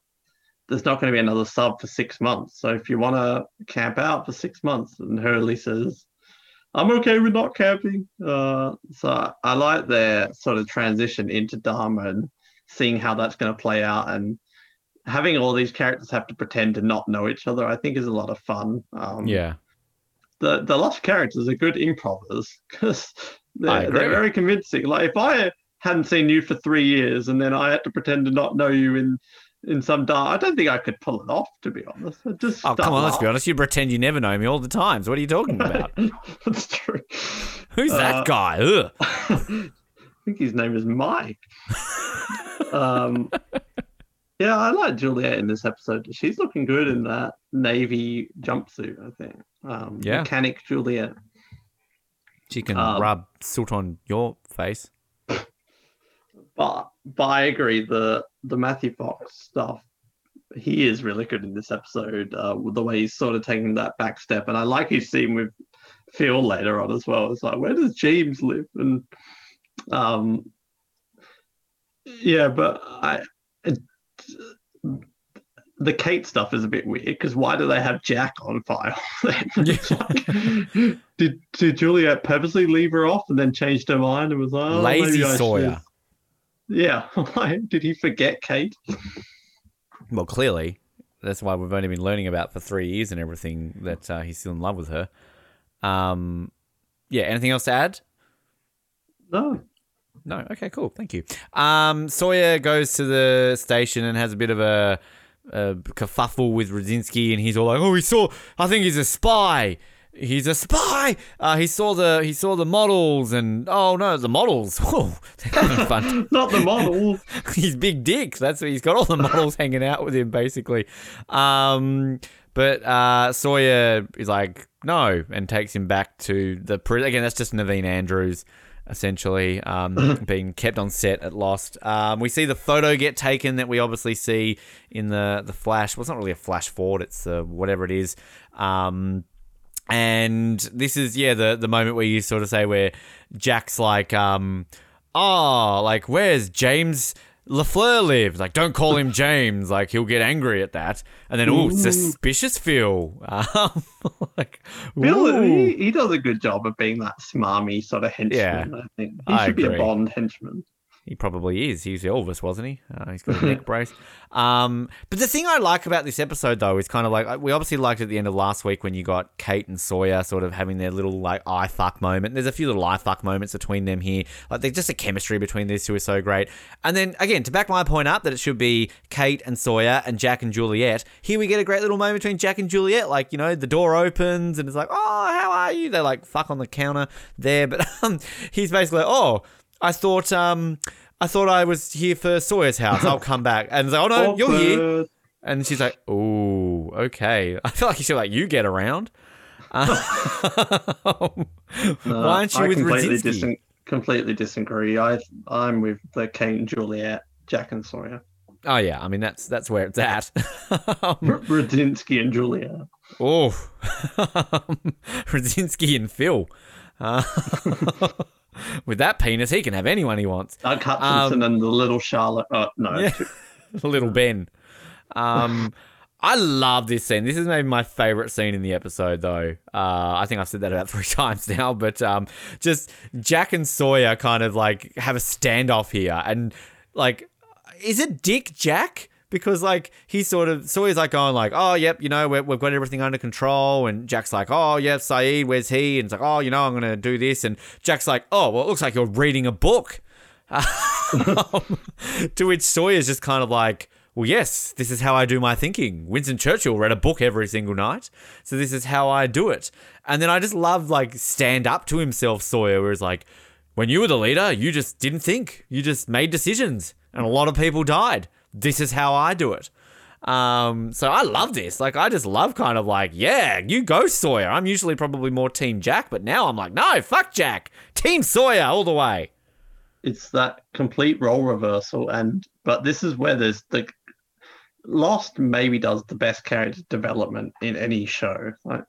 S2: there's not going to be another sub for six months. So if you want to camp out for six months, and Hurley says, I'm okay with not camping. Uh, so I like their sort of transition into Dharma and seeing how that's going to play out and having all these characters have to pretend to not know each other. I think is a lot of fun. Um,
S1: Yeah.
S2: the the lost characters are good improvers because they're, they're very convincing. Like if I hadn't seen you for three years and then I had to pretend to not know you in in some dark, I don't think I could pull it off. To be honest, I'd just
S1: Oh, come on, let's be honest. You pretend you never know me all the times. So what are you talking about?
S2: That's true.
S1: Who's
S2: Uh,
S1: that guy?
S2: I think his name is Mike. um, yeah, I like Juliet in this episode. She's looking good in that navy jumpsuit. I think. Um,
S1: Yeah.
S2: Mechanic Juliet.
S1: She can
S2: Um,
S1: rub soot on your face.
S2: But but I agree the the Matthew Fox stuff. He is really good in this episode. Uh, with the way he's sort of taking that back step, and I like his scene with Phil later on as well. It's like, where does James live? And Um, yeah, but I it, the Kate stuff is a bit weird because why do they have Jack on file? Like, did did Juliet purposely leave her off and then changed her mind and was like, oh,
S1: Lazy Sawyer.
S2: Yeah, like, did he forget Kate?
S1: Well, clearly, that's why we've only been learning about for three years and everything that uh, he's still in love with her. Um, yeah. Anything else to add?
S2: No.
S1: No. Okay. Cool. Thank you. Um, Sawyer goes to the station and has a bit of a, a kerfuffle with Radzinski, and he's all like, "Oh, he saw. I think he's a spy. He's a spy. Uh, he saw the he saw the models, and oh no, the models. Oh, fun.
S2: Not the model.
S1: he's big dick. That's what he's got all the models hanging out with him basically. Um, but uh, Sawyer is like no, and takes him back to the prison. Again, that's just Naveen Andrews. Essentially, um, being kept on set at Lost. Um, we see the photo get taken that we obviously see in the the flash. Well, it's not really a flash forward; it's uh, whatever it is. Um, and this is yeah the the moment where you sort of say where Jack's like um oh like where's James Lafleur live like don't call him James like he'll get angry at that and then oh suspicious Phil um, like
S2: Bill,
S1: ooh.
S2: he, he does a good job of being that smarmy sort of henchman.
S1: Yeah,
S2: I think he
S1: I
S2: should be a Bond henchman.
S1: He probably is. He's Elvis, wasn't he? Uh, he's got a neck brace. Um, but the thing I like about this episode, though, is kind of like we obviously liked at the end of last week when you got Kate and Sawyer sort of having their little like eye fuck moment. There's a few little eye fuck moments between them here. Like there's just a chemistry between these two is so great. And then again, to back my point up that it should be Kate and Sawyer and Jack and Juliet. Here we get a great little moment between Jack and Juliet. Like you know, the door opens and it's like, oh, how are you? They're like fuck on the counter there, but um, he's basically, like, oh, I thought um. I thought I was here for Sawyer's house. I'll come back. And like, oh no, you're here. And she's like, "Oh, okay." I feel like she's like, "You get around." Um,
S2: No,
S1: Why aren't you
S2: I
S1: with
S2: completely, disen- completely disagree. I I'm with the Kate and Juliet, Jack and Sawyer,
S1: oh yeah, I mean that's that's where it's at.
S2: R- Radzinski and Juliet.
S1: oh, Radzinski and Phil. Uh, with that penis, he can have anyone he wants.
S2: Doug Hutchison and the little Charlotte. Oh no,
S1: Um, Yeah. Little Ben. Um, I love this scene. This is maybe my favorite scene in the episode, though. Uh, I think I've said that about three times now, but um, just Jack and Sawyer kind of like have a standoff here, and like, is it Dick Jack? Because like he's sort of Sawyer's like going like, oh yep, you know we we've got everything under control, and Jack's like, oh yeah, Sayid, where's he? And it's like, oh you know I'm gonna do this, and Jack's like, oh well, it looks like you're reading a book. Um, to which Sawyer's just kind of like, well, yes, this is how I do my thinking. Winston Churchill read a book every single night, so this is how I do it. And then I just love like stand up to himself, Sawyer, where it's like, when you were the leader, you just didn't think, you just made decisions, and a lot of people died. This is how I do it. Um, so I love this. Like, I just love kind of like, yeah, you go Sawyer. I'm usually probably more Team Jack, but now I'm like, no, fuck Jack, Team Sawyer all the way.
S2: it's that complete role reversal and but this is where there's the lost maybe does the best character development in any show like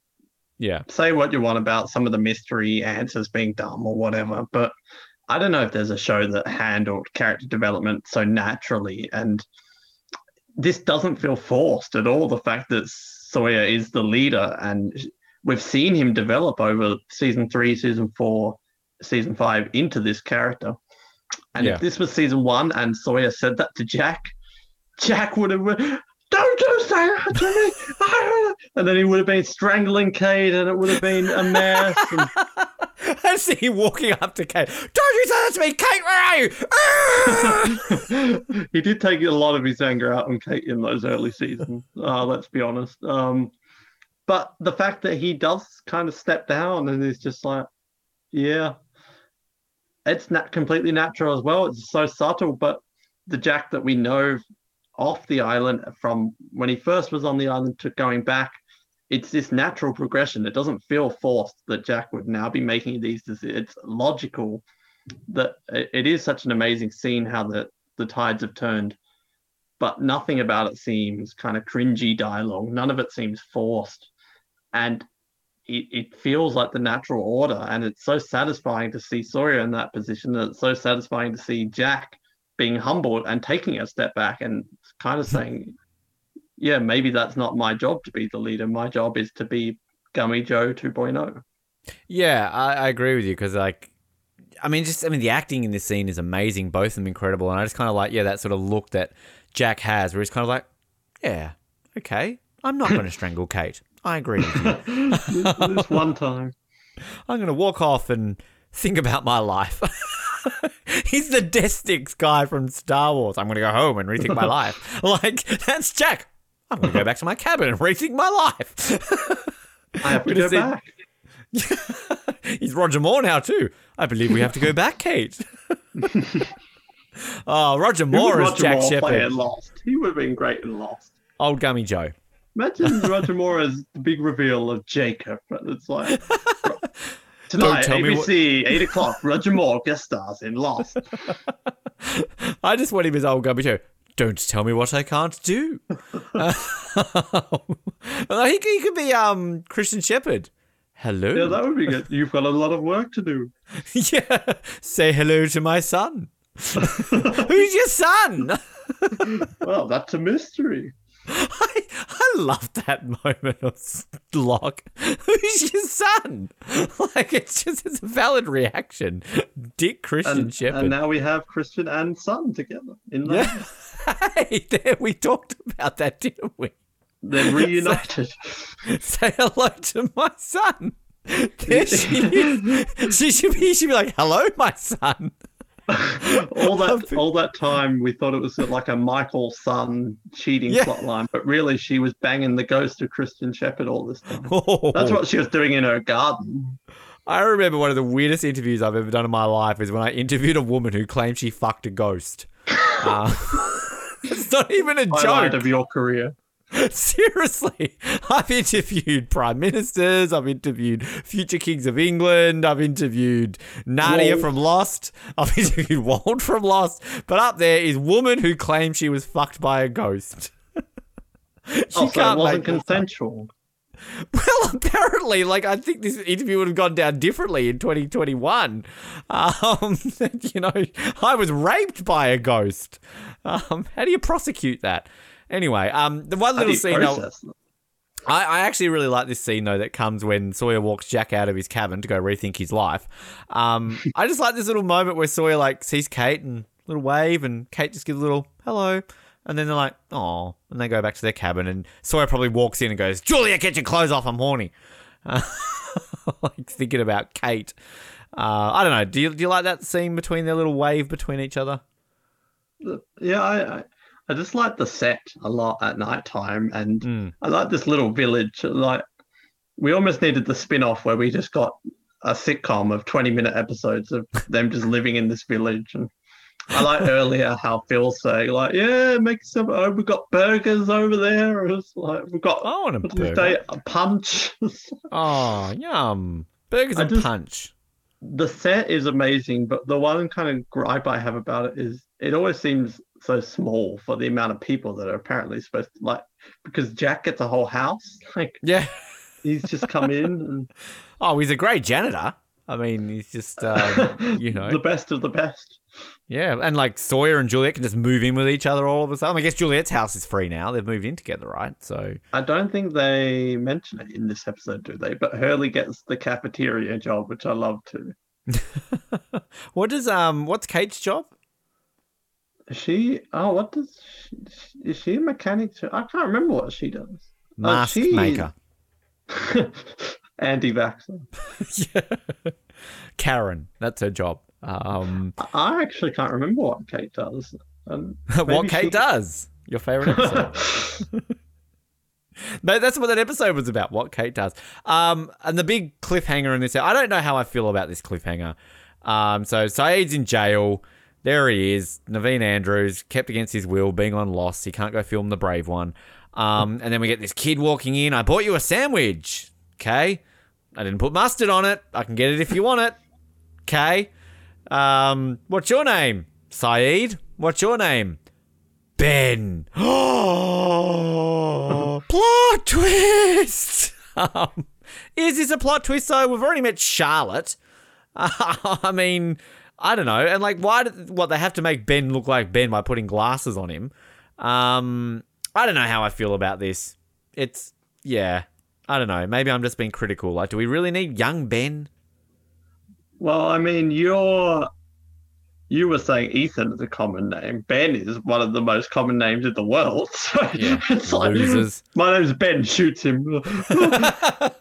S1: Yeah.
S2: say what you want about some of the mystery answers being dumb or whatever but i don't know if there's a show that handled character development so naturally and this doesn't feel forced at all the fact that sawyer is the leader and we've seen him develop over season three season four season five into this character and
S1: Yeah.
S2: if this was season one and Sawyer said that to Jack, Jack would have went, Don't do say that to me. and then he would have been strangling Kate and it would have been a mess. And
S1: I see him walking up to Kate. Don't you say that to me, Kate? Where are you?
S2: He did take a lot of his anger out on Kate in those early seasons. Uh, let's be honest. Um, but the fact that he does kind of step down and is just like, yeah, it's not completely natural as well. It's so subtle, but the Jack that we know off the island from when he first was on the island to going back, it's this natural progression. It doesn't feel forced that Jack would now be making these decisions. It's logical that it is such an amazing scene how the, the tides have turned, but nothing about it seems kind of cringy dialogue. None of it seems forced. And it, it feels like the natural order, and it's so satisfying to see Sawyer in that position, and it's so satisfying to see Jack being humbled and taking a step back and kind of saying, "Yeah, maybe that's not my job to be the leader. My job is to be Gummy Joe 2.0.
S1: Yeah, I, I agree with you because like. I mean, just I mean, the acting in this scene is amazing. Both of them incredible, and I just kind of like, yeah, that sort of look that Jack has, where he's kind of like, yeah, okay, I'm not going to strangle Kate. I agree with you.
S2: this, this one time.
S1: I'm going to walk off and think about my life. He's the death sticks guy from Star Wars. I'm going to go home and rethink my life. Like, that's Jack. I'm going to go back to my cabin and rethink my life.
S2: I have to go
S1: see-
S2: back.
S1: He's Roger Moore now, too. I believe we have to go back, Kate. oh, Roger Moore is
S2: Roger
S1: Jack
S2: Moore
S1: Shepard.
S2: Lost? He would have been great in Lost.
S1: Old Gummy Joe.
S2: Imagine Roger Moore as the big reveal of Jacob. It's like tonight,
S1: tell me what-
S2: ABC, eight o'clock. Roger Moore guest stars in Lost.
S1: I just want him as old Gummy Joe. Don't tell me what I can't do. Uh, he, could- he could be um Christian Shepherd. Hello.
S2: Yeah, that would be good. You've got a lot of work to do.
S1: yeah. Say hello to my son. Who's your son?
S2: Well, that's a mystery.
S1: I, I love that moment of Locke. Who's your son? Like it's just it's a valid reaction. Dick Christian
S2: And,
S1: Shepherd.
S2: and now we have Christian and Sun together in the
S1: yeah. Hey, there we talked about that, didn't we?
S2: They're reunited.
S1: Say hello to my son. There she is. She should be, he should be like, hello, my son.
S2: all that all that time we thought it was like a Michael Sun cheating
S1: Yeah.
S2: plotline, but really she was banging the ghost of Christian Shepherd all this time.
S1: Oh.
S2: That's what she was doing in her garden.
S1: I remember one of the weirdest interviews I've ever done in my life is when I interviewed a woman who claimed she fucked a ghost. Uh, it's not even a
S2: Highlight
S1: joke.
S2: of your career.
S1: Seriously, I've interviewed prime ministers. I've interviewed future kings of England. I've interviewed Nadia from Lost. I've interviewed Walt from Lost. But up there is woman who claims she was fucked by a ghost. she
S2: Oh, so it wasn't consensual.
S1: Well, apparently, like I think this interview would have gone down differently in 2021. Um, you know, I was raped by a ghost. Um, how do you prosecute that? Anyway, um, the one little scene. I. I I actually really like this scene though that comes when Sawyer walks Jack out of his cabin to go rethink his life. Um, I just like this little moment where Sawyer like sees Kate and little wave, and Kate just gives a little hello. And then they're like, oh, and they go back to their cabin, and Sawyer probably walks in and goes, Julia, get your clothes off, I'm horny. Uh, like thinking about Kate. Uh, I don't know. Do you, do you like that scene between their little wave between each other?
S2: Yeah, I, I I just like the set a lot at night time, and
S1: Mm.
S2: I like this little village. Like we almost needed the spin-off where we just got a sitcom of 20 minute episodes of them just living in this village and I like earlier how Phil saying like, yeah, make some. Oh, we've got burgers over there. It's like we've got
S1: I want a
S2: what did we
S1: burger.
S2: say? a punch.
S1: Oh, yum. Burgers
S2: I
S1: and
S2: just-
S1: punch.
S2: the set is amazing, but the one kind of gripe I have about it is it always seems so small for the amount of people that are apparently supposed to like because Jack gets a whole house. Like
S1: Yeah.
S2: he's just come in and
S1: Oh, he's a great janitor. I mean, he's just, um, you know,
S2: the best of the best.
S1: yeah. And like Sawyer and Juliet can just move in with each other all of a sudden. I guess Juliet's house is free now. They've moved in together, right? So,
S2: I don't think they mention it in this episode, do they? But Hurley gets the cafeteria job, which I love too.
S1: what does um, what's Kate's job?
S2: She? Oh, what does? She, is she a mechanic? Too? I can't remember what she does.
S1: Mask
S2: she-
S1: maker.
S2: Anti-vaxxer.
S1: yeah. Karen, that's her job. Um,
S2: I- I actually can't remember what Kate does. Um,
S1: what Kate
S2: she-
S1: does? Your favorite episode? No, that's what that episode was about. What Kate does. Um, and the big cliffhanger in this. I don't know how I feel about this cliffhanger. Um, so Sayid's in jail. There he is. Naveen Andrews kept against his will, being on loss. He can't go film the brave one. Um, and then we get this kid walking in. I bought you a sandwich. Okay. I didn't put mustard on it. I can get it if you want it. Okay. Um, what's your name? Sayid. What's your name? Ben. Oh, plot twist. Um, Is this a plot twist though? We've already met Charlotte. I mean, I don't know. And like, why? Did, what they have to make Ben look like Ben by putting glasses on him? Um, I don't know how I feel about this. It's yeah. I don't know. Maybe I'm just being critical. Like, do we really need young Ben?
S2: Well, I mean, you're you were saying Ethan is a common name. Ben is one of the most common names in the world. So
S1: Yeah,
S2: it's like,
S1: losers.
S2: my name's Ben. Shoots him. ben,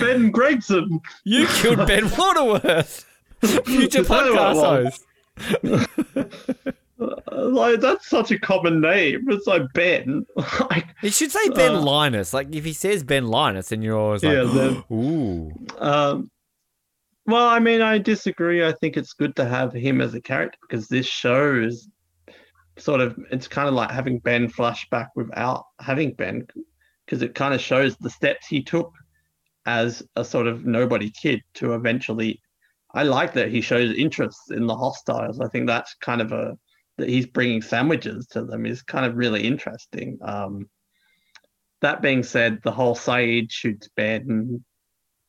S2: ben Gregson.
S1: You killed Ben Waterworth, future
S2: Is that who it
S1: podcast host.
S2: Like that's such a common name. It's like Ben. like,
S1: He should say Ben
S2: Uh,
S1: Linus. Like if he says Ben Linus, then you're always like,
S2: Yeah, then-
S1: ooh.
S2: um, well, I mean, I disagree. I think it's good to have him as a character because this show is sort of it's kind of like having Ben flashback without having Ben because it kind of shows the steps he took as a sort of nobody kid to eventually. I like that he shows interest in the hostiles. I think that's kind of a that he's bringing sandwiches to them is kind of really interesting. Um, that being said, the whole Sayid shoots Ben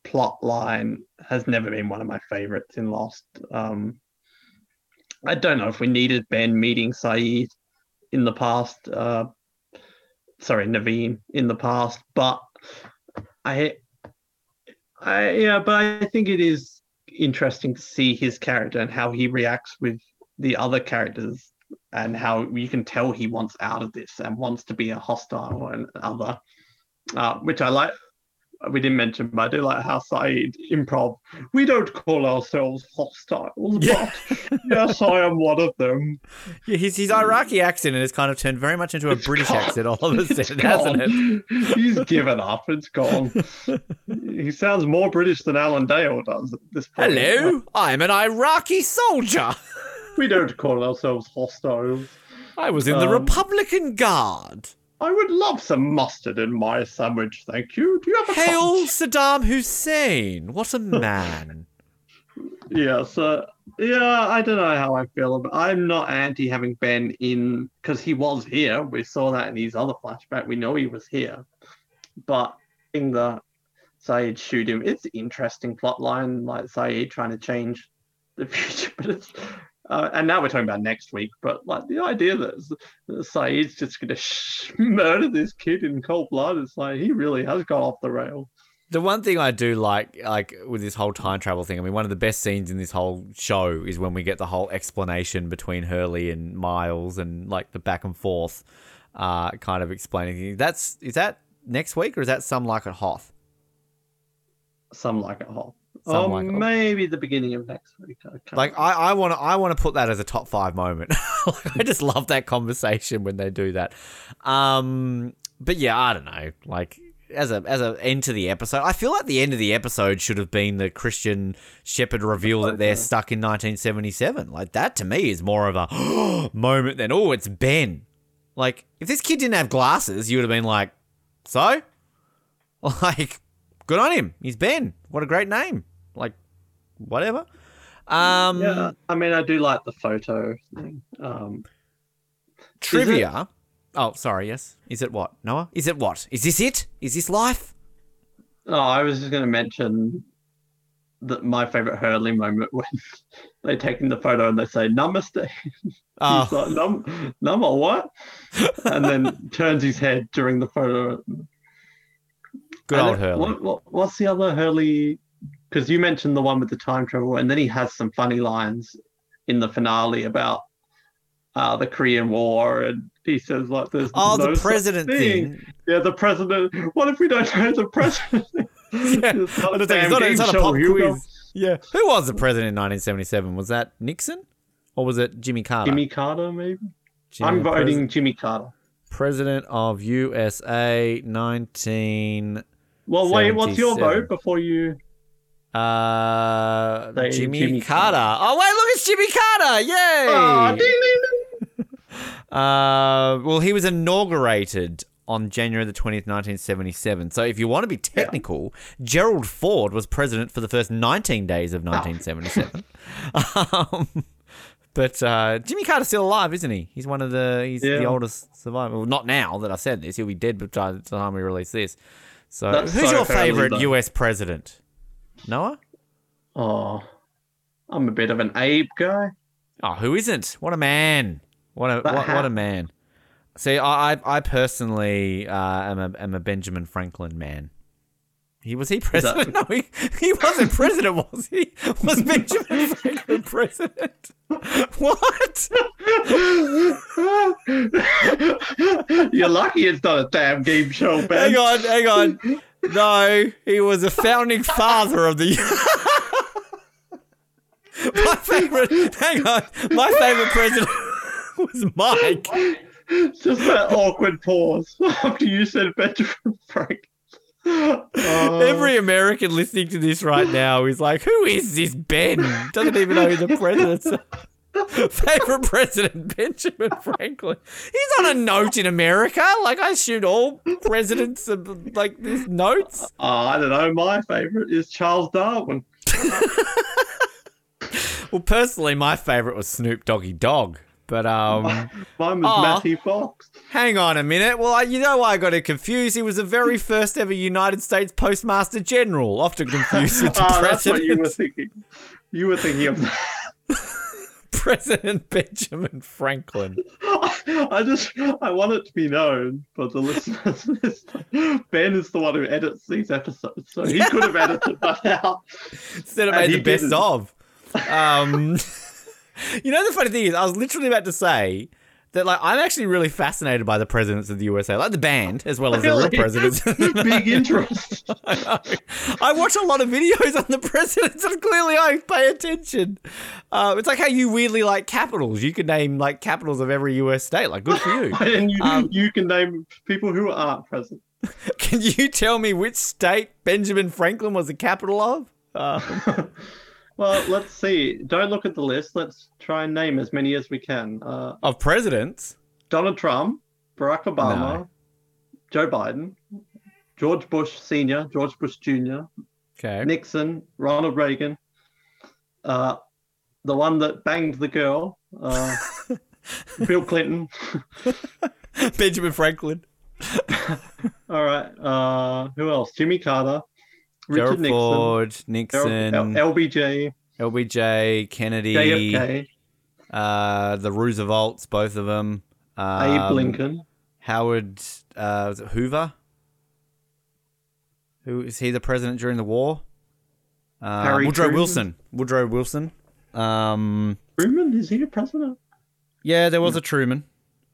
S2: plot line has never been one of my favorites in Lost. Um, I don't know if we needed Ben meeting Sayid in the past. Uh, sorry, Naveen in the past, but I, I yeah, but I think it is interesting to see his character and how he reacts with the other characters and how you can tell he wants out of this and wants to be a hostile and other, uh, which I like. We didn't mention, but I do like how Sayid improv. We don't call ourselves hostiles,
S1: Yeah.
S2: but yes, I am one of them.
S1: Yeah, his, his Iraqi accent has kind of turned very much into a
S2: It's
S1: British
S2: gone.
S1: accent all of a sudden, hasn't it?
S2: He's given up. It's gone. he sounds more British than Alan Dale does at this point.
S1: Hello, I'm an Iraqi soldier.
S2: We don't call ourselves hostiles.
S1: I was in the
S2: Um,
S1: Republican Guard.
S2: I would love some mustard in my sandwich, thank you. Do you have a
S1: Hail
S2: punch?
S1: Saddam Hussein. What a man.
S2: Yeah, so yeah, I don't know how I feel about. I'm not anti having Ben in because he was here. We saw that in his other flashback. We know he was here, but in the Sayid shoot him, it's interesting plot line. Like Sayid trying to change the future, but it's. Uh, and now we're talking about next week, but like the idea that, that Sayid's just going to sh- murder this kid in cold blood, it's like he really has gone off the rail.
S1: The one thing I do like, like with this whole time travel thing, I mean, one of the best scenes in this whole show is when we get the whole explanation between Hurley and Miles and like the back and forth, uh, kind of explaining. That's is that next week or is that some like at Hoth?
S2: Some like it
S1: Hoth.
S2: Or
S1: like
S2: maybe the beginning of next week. I
S1: Like I, I want to, I want to put that as a top five moment. like, I just love that conversation when they do that. Um, but yeah, I don't know. Like as a as a end to the episode, I feel like the end of the episode should have been the Christian Shepherd reveal that they're stuck in 1977. Like that to me is more of a moment than oh, it's Ben. Like if this kid didn't have glasses, you would have been like, so, like, good on him. He's Ben. What a great name. Like, whatever. Um,
S2: Yeah, I mean, I do like the photo thing. Um,
S1: trivia. Oh, sorry. Yes. Is it what Noah? Is it what? Is this it? Is this life?
S2: oh, I was just going to mention that my favorite Hurley moment when they're taking the photo and they say "Namaste."
S1: Oh,
S2: He's like, Num, Num or what? And then turns his head during the photo.
S1: Good
S2: And
S1: old Hurley.
S2: What, what, what's the other Hurley? Because you mentioned the one with the time travel, and then he has some funny lines in the finale about uh, the Korean War, and he says like, "There's
S1: Oh,
S2: no
S1: the president thing.
S2: Yeah, the president. What if we don't know the president?
S1: Yeah,
S2: It's not
S1: I
S2: a
S1: don't think-
S2: damn
S1: it's not a- it's not a pop
S2: Hugo.
S1: quiz. Yeah. Who was the president in 1977? Was that Nixon or was it Jimmy Carter?
S2: Jimmy Carter, maybe.
S1: Jimmy-
S2: I'm voting
S1: pres-
S2: Jimmy Carter.
S1: president of USA 19.
S2: Well, wait, what's your vote before you?
S1: Uh, Jimmy,
S2: Jimmy
S1: Carter. Oh wait, look, it's Jimmy Carter! Yay!
S2: Ah, ding, ding, ding.
S1: Uh, well, he was inaugurated on January the 20th, 1977. So if you want to be technical, Gerald Ford was president for the first 19 days of 1977. um, but uh, Jimmy Carter's still alive, isn't he? He's one of the he's the oldest survivor. Well, not now that I said this. He'll be dead by the time we release this. So,
S2: That's
S1: who's
S2: so
S1: your favorite
S2: though.
S1: US president? Noah?
S2: Oh, I'm a bit of an Abe guy.
S1: Oh, who isn't? What a man! What a what, what a man! See, I I, I personally uh, am a am a Benjamin Franklin man. He was he president? No, he, he wasn't president, was he? Was Benjamin Franklin president? What?
S2: You're lucky it's not a damn game show, Ben.
S1: Hang on, hang on. No, he was a founding father of the. my favorite. Hang on, my favorite president was Mike.
S2: Just that awkward pause after you said Benjamin Franklin. Oh,
S1: Every American listening to this right now is like, "Who is this Ben?" Doesn't even know who the president's favorite president, Benjamin Franklin. He's on a note in America. Like I assumed all presidents are like this notes.
S2: oh, I don't know. My favorite is Charles Darwin.
S1: Well, personally, my favorite was Snoop Doggy Dogg. But um,
S2: Mine was. Matthew Fox.
S1: hang on a minute. Well, I, you know why I got it confused? He was the very first ever United States Postmaster General, often confused with the
S2: Oh, that's what you were thinking. You were thinking of that.
S1: President Benjamin Franklin.
S2: I just I want it to be known for the listeners. Ben is the one who edits these episodes, so he could have edited that out.
S1: Instead of made the best
S2: didn't.
S1: of. Um, you know the funny thing is, I was literally about to say that like I'm actually really fascinated by the presidents of the USA, like the band as well as the real presidents.
S2: Big interest.
S1: I. I watch a lot of videos on the presidents, and clearly I pay attention. Uh, it's like how you weirdly like capitals. You can name like capitals of every US state. Like, good for you.
S2: and you,
S1: Um,
S2: you can name people who aren't present.
S1: Can you tell me which state Benjamin Franklin was the capital of? Uh,
S2: Well, let's see. Don't look at the list. Let's try and name as many as we can. Uh,
S1: of presidents?
S2: Donald Trump, Barack Obama,
S1: No.
S2: Joe Biden, George Bush Senior, George Bush Jr.,
S1: Okay.
S2: Nixon, Ronald Reagan, uh, the one that banged the girl, uh, Bill Clinton.
S1: Benjamin Franklin.
S2: All right. Uh, who else? Jimmy Carter, Richard
S1: Gerald
S2: Nixon,
S1: Ford, Nixon,
S2: L- LBJ,
S1: LBJ, Kennedy,
S2: JFK,
S1: uh, the Roosevelts, both of them. Um,
S2: Abe Lincoln.
S1: Howard, uh, was it Hoover? Who is he the president during the war? Uh, Woodrow
S2: Truman.
S1: Wilson. Woodrow Wilson. Um,
S2: Truman, is he a president?
S1: yeah, there was a Truman.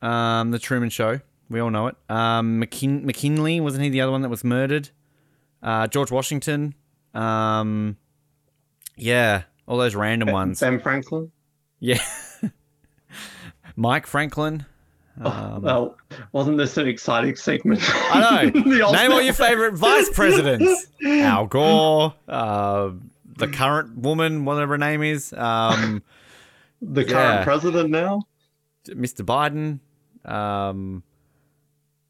S1: Um, the Truman Show. We all know it. Um, McKin- McKinley wasn't he the other one that was murdered? Uh, George Washington. Um, yeah, all those random ones.
S2: Ben Franklin.
S1: Yeah. Mike Franklin.
S2: Oh,
S1: Um,
S2: well, wasn't this an exciting segment?
S1: I know. Name all your favorite vice presidents. Al Gore, uh, the current woman, whatever her name is, um,
S2: the current
S1: yeah.
S2: president now.
S1: Mr. Biden. Um,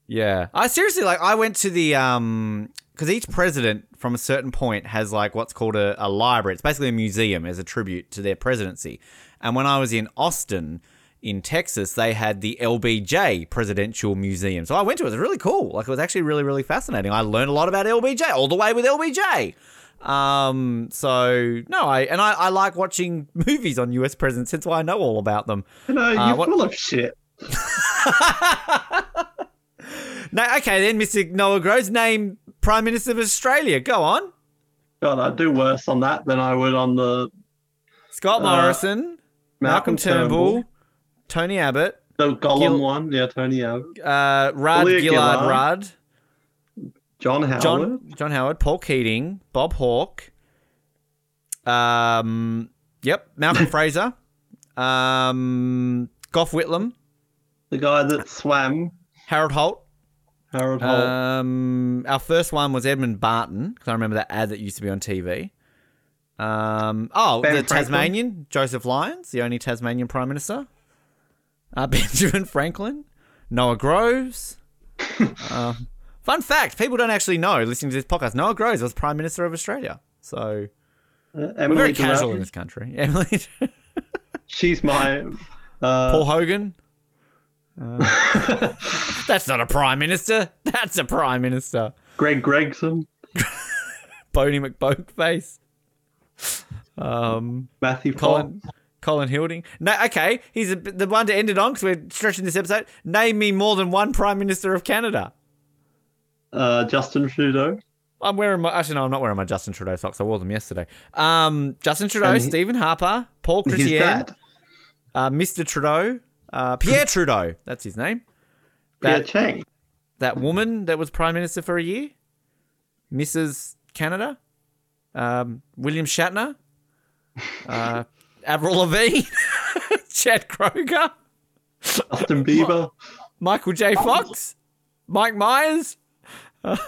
S1: yeah, I seriously like. I went to the um because each president from a certain point has like what's called a, a library. It's basically a museum as a tribute to their presidency. And when I was in Austin. In Texas, they had the LBJ Presidential Museum. So I went to it. It was really cool. Like, it was actually really, really fascinating. I learned a lot about LBJ, all the way with LBJ. Um, so no, I and I, I like watching movies on US presidents. That's why I know all about them.
S2: You know, you're
S1: Uh, what-
S2: full of shit.
S1: No, okay then, Mr. Noah Groves, name Prime Minister of Australia. Go on.
S2: God, I'd do worse on that than I would on the
S1: Scott
S2: Uh,
S1: Morrison, Malcolm, Turnbull, Tony Abbott,
S2: the Gollum
S1: Gil-
S2: one. Yeah, Tony Abbott.
S1: uh, Rudd Gillard,
S2: Gillard,
S1: Rudd,
S2: John Howard.
S1: John John Howard, Paul Keating, Bob Hawke. Um, yep, Malcolm Fraser, um, Gough Whitlam,
S2: The guy that swam.
S1: Harold Holt.
S2: Harold Holt.
S1: Um, our first one was Edmund Barton because I remember that ad that used to be on TV. Um, oh,
S2: Ben
S1: the
S2: Franklin.
S1: Tasmanian Joseph Lyons, the only Tasmanian Prime Minister. Uh, Benjamin Franklin, Noah Groves. um, fun fact: people don't actually know listening to this podcast. Noah Groves was Prime Minister of Australia, so
S2: Uh,
S1: we're
S2: Emily
S1: very casual in this country. Emily,
S2: She's my. Uh,
S1: Paul Hogan. Uh, that's not a prime minister. That's a prime minister.
S2: Greg Gregson,
S1: Boney McBokeface. Um,
S2: Matthew
S1: Colin
S2: Fox.
S1: Colin Hilding. No, okay, he's a, the one to end it on because we're stretching this episode. Name me more than one Prime Minister of Canada.
S2: Uh, Justin Trudeau.
S1: I'm wearing my. Actually, no, I'm not wearing my Justin Trudeau socks. I wore them yesterday. Um, Justin Trudeau,
S2: he-
S1: Stephen Harper, Paul Chrétien, uh, Mr. Trudeau, uh, Pierre Trudeau. That's his name.
S2: Pierre
S1: That
S2: Chang.
S1: that woman that was prime minister for a year, Mrs. Canada, um, William Shatner, uh, Avril Lavigne, Chad Kroger,
S2: Justin Bieber.
S1: Michael J. Fox, Mike Myers. All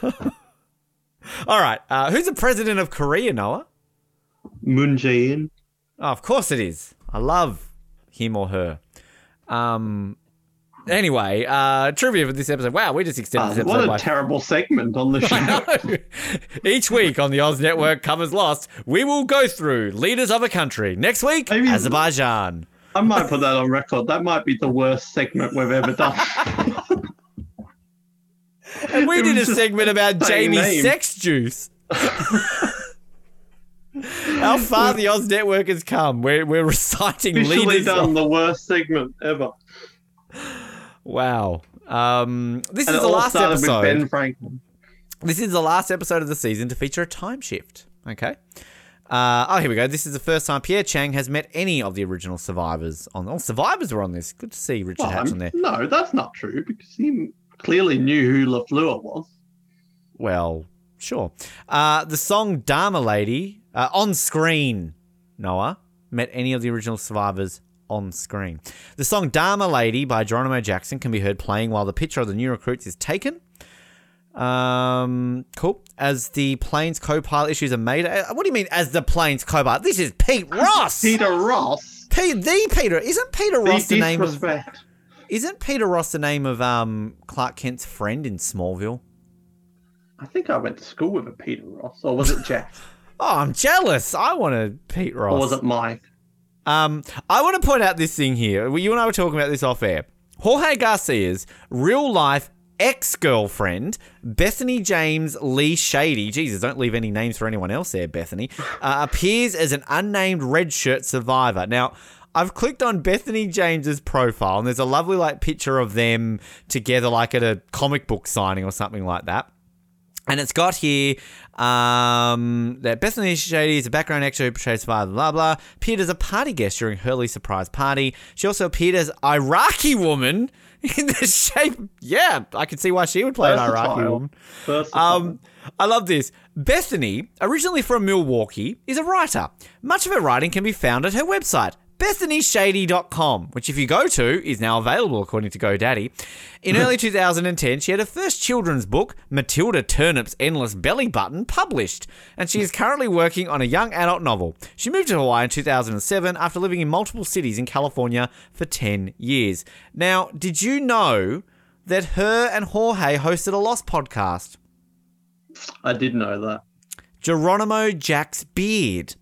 S1: right, uh, who's the president of Korea, Noah?
S2: Moon Jae-in.
S1: Oh, of course it is. I love him or her. Um. Anyway, uh, trivia for this episode. Wow, we just extended
S2: Ah,
S1: this episode
S2: what a
S1: by
S2: terrible segment on the show.
S1: Each week on the Oz Network covers Lost, we will go through leaders of a country. Next week,
S2: Maybe-
S1: Azerbaijan.
S2: I might put that on record. That might be the worst segment we've ever done.
S1: And we
S2: It
S1: did a segment about Jamie's
S2: names.
S1: sex juice. How far the Oz Network has come. We're, we're reciting
S2: Officially
S1: leaders.
S2: done
S1: Of,
S2: the worst segment ever.
S1: wow. Um, this
S2: And
S1: is
S2: it
S1: the
S2: all
S1: last episode.
S2: with Ben Franklin.
S1: This is the last episode of the season to feature a time shift. Okay. Uh, oh, here we go. This is the first time Pierre Chang has met any of the original survivors on. Oh, survivors were on this. Good to see Richard
S2: Well,
S1: Hatch on there.
S2: no, that's not true because he clearly knew who LaFleur was.
S1: Well, sure. Uh, the song Dharma Lady uh, on screen, Noah, met any of the original survivors on screen. The song Dharma Lady by Geronimo Jackson can be heard playing while the picture of the new recruits is taken. Um, cool. As the plane's co-pilot issues a mayday. uh, What do you mean, as the plane's co-pilot? This is Pete Ross.
S2: Peter Ross.
S1: Pete, the Peter. Isn't Peter Ross the
S2: the
S1: name of?
S2: disrespect.
S1: Isn't Peter Ross the name of um Clark Kent's friend in Smallville?
S2: I think I went to school with a Peter Ross, or was it Jack?
S1: Oh, I'm jealous. I want a Pete Ross.
S2: or was it Mike?
S1: Um, I want to point out this thing here. You and I were talking about this off air. Jorge Garcia's real life ex girlfriend, Bethany James Lee Shady, Jesus, don't leave any names for anyone else there, Bethany, uh, appears as an unnamed red shirt survivor. Now, I've clicked on Bethany James's profile, and there's a lovely like picture of them together, like at a comic book signing or something like that. And it's got here um, that Bethany Shady is a background extra who portrays father, blah, blah. Appeared as a party guest during Hurley's surprise party. She also appeared as Iraqi woman in the shape. Yeah, I can see why she would play an Iraqi woman.
S2: Versatile.
S1: Um, I love this. Bethany, originally from Milwaukee, is a writer. Much of her writing can be found at her website, bethanysshady.com, which if you go to is now available according to GoDaddy. In early 2010, she had her first children's book, Matilda Turnip's Endless Belly Button, published, and she is currently working on a young adult novel. She moved to Hawaii in 2007 after living in multiple cities in California for 10 years. Now, did you know that her and Jorge hosted a Lost podcast?
S2: I did know that.
S1: Geronimo Jack's beard,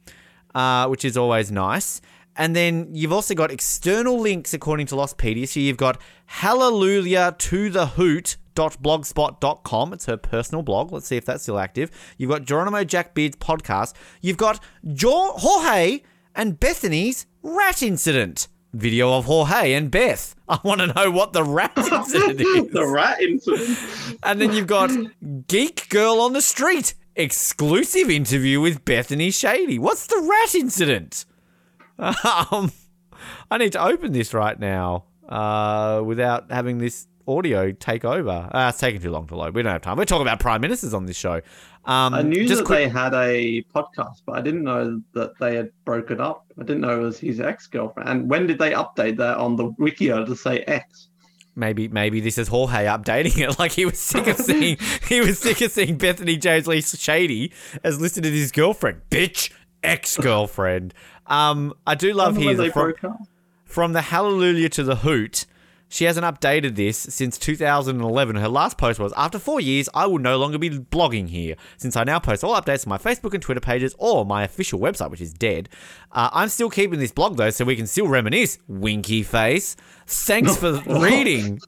S1: uh, which is always nice. And then you've also got external links according to Lostpedia. So you've got hallelujah to the hoot blogspot.com it's her personal blog let's see if that's still active you've got geronimo jack beard's podcast you've got jo- jorge and bethany's rat incident video of jorge and beth i want to know what the rat incident is
S2: the rat incident.
S1: and then you've got Geek Girl on the Street, exclusive interview with Bethany Shady. What's the rat incident? Um, I need to open this right now uh, without having this audio take over. Uh, it's taking too long to load. We don't have time. We're talking about prime ministers on this show. Um,
S2: I knew
S1: just
S2: that
S1: quick-
S2: they had a podcast, but I didn't know that they had broken up. I didn't know it was his ex-girlfriend. And when did they update that on the Wikia to say ex?
S1: Maybe maybe this is Jorge updating it. Like he was sick of seeing he was sick of seeing Bethany James Lee Shady as listed as his girlfriend. Bitch, ex girlfriend. Um, I do love
S2: Wonder
S1: here
S2: when they
S1: that from, from the Hallelujah to the Hoot. She hasn't updated this since 2011. Her last post was After four years, I will no longer be blogging here. Since I now post all updates on my Facebook and Twitter pages or my official website, which is dead. Uh, I'm still keeping this blog though, so we can still reminisce. Winky face. Thanks for reading.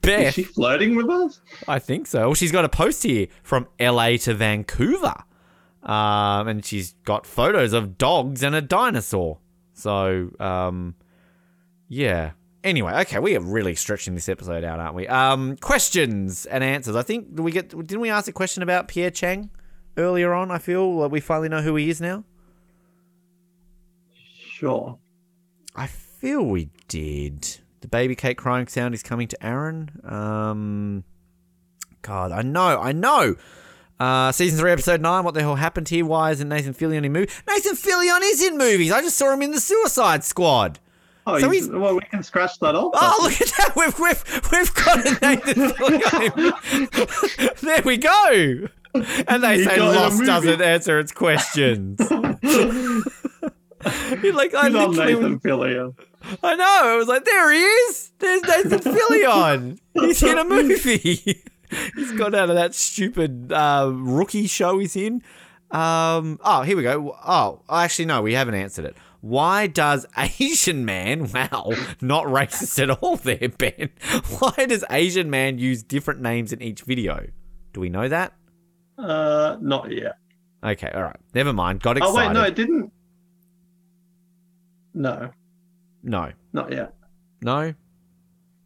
S1: Beth.
S2: Is she flirting with us?
S1: I think so. Well, she's got a post here from LA to Vancouver. Um, and she's got photos of dogs and a dinosaur. So, um, yeah. Anyway, okay, we are really stretching this episode out, aren't we? Um, questions and answers. I think did we get didn't we ask a question about Pierre Chang earlier on? I feel like we finally know who he is now.
S2: Sure.
S1: I feel we did. The baby cake crying sound is coming to Aaron. Um, God, I know, I know. Uh, season three, episode nine. What the hell happened here? Why isn't Nathan Fillion in movies? Nathan Fillion is in movies. I just saw him in the Suicide Squad.
S2: Oh,
S1: So
S2: he's,
S1: he's-
S2: well, we can scratch that off.
S1: Oh, look at that! We've we've we've got a Nathan Fillion. there we go. And they
S2: He
S1: say
S2: got in a
S1: Lost doesn't answer its questions. You're like I
S2: He's
S1: literally
S2: Nathan Fillion.
S1: I know. I was like, there he is. There's Nathan Fillion. He's in a movie. He's got out of that stupid uh, rookie show he's in. Um, oh, here we go. Oh, actually, no, we haven't answered it. Why does Asian man, wow, not racist at all there, Ben. Why does Asian man use different names in each video? Do we know that?
S2: Uh, not yet.
S1: Okay, all right. Never mind. Got excited.
S2: Oh wait, no, it didn't. No,
S1: no.
S2: not yet.
S1: No?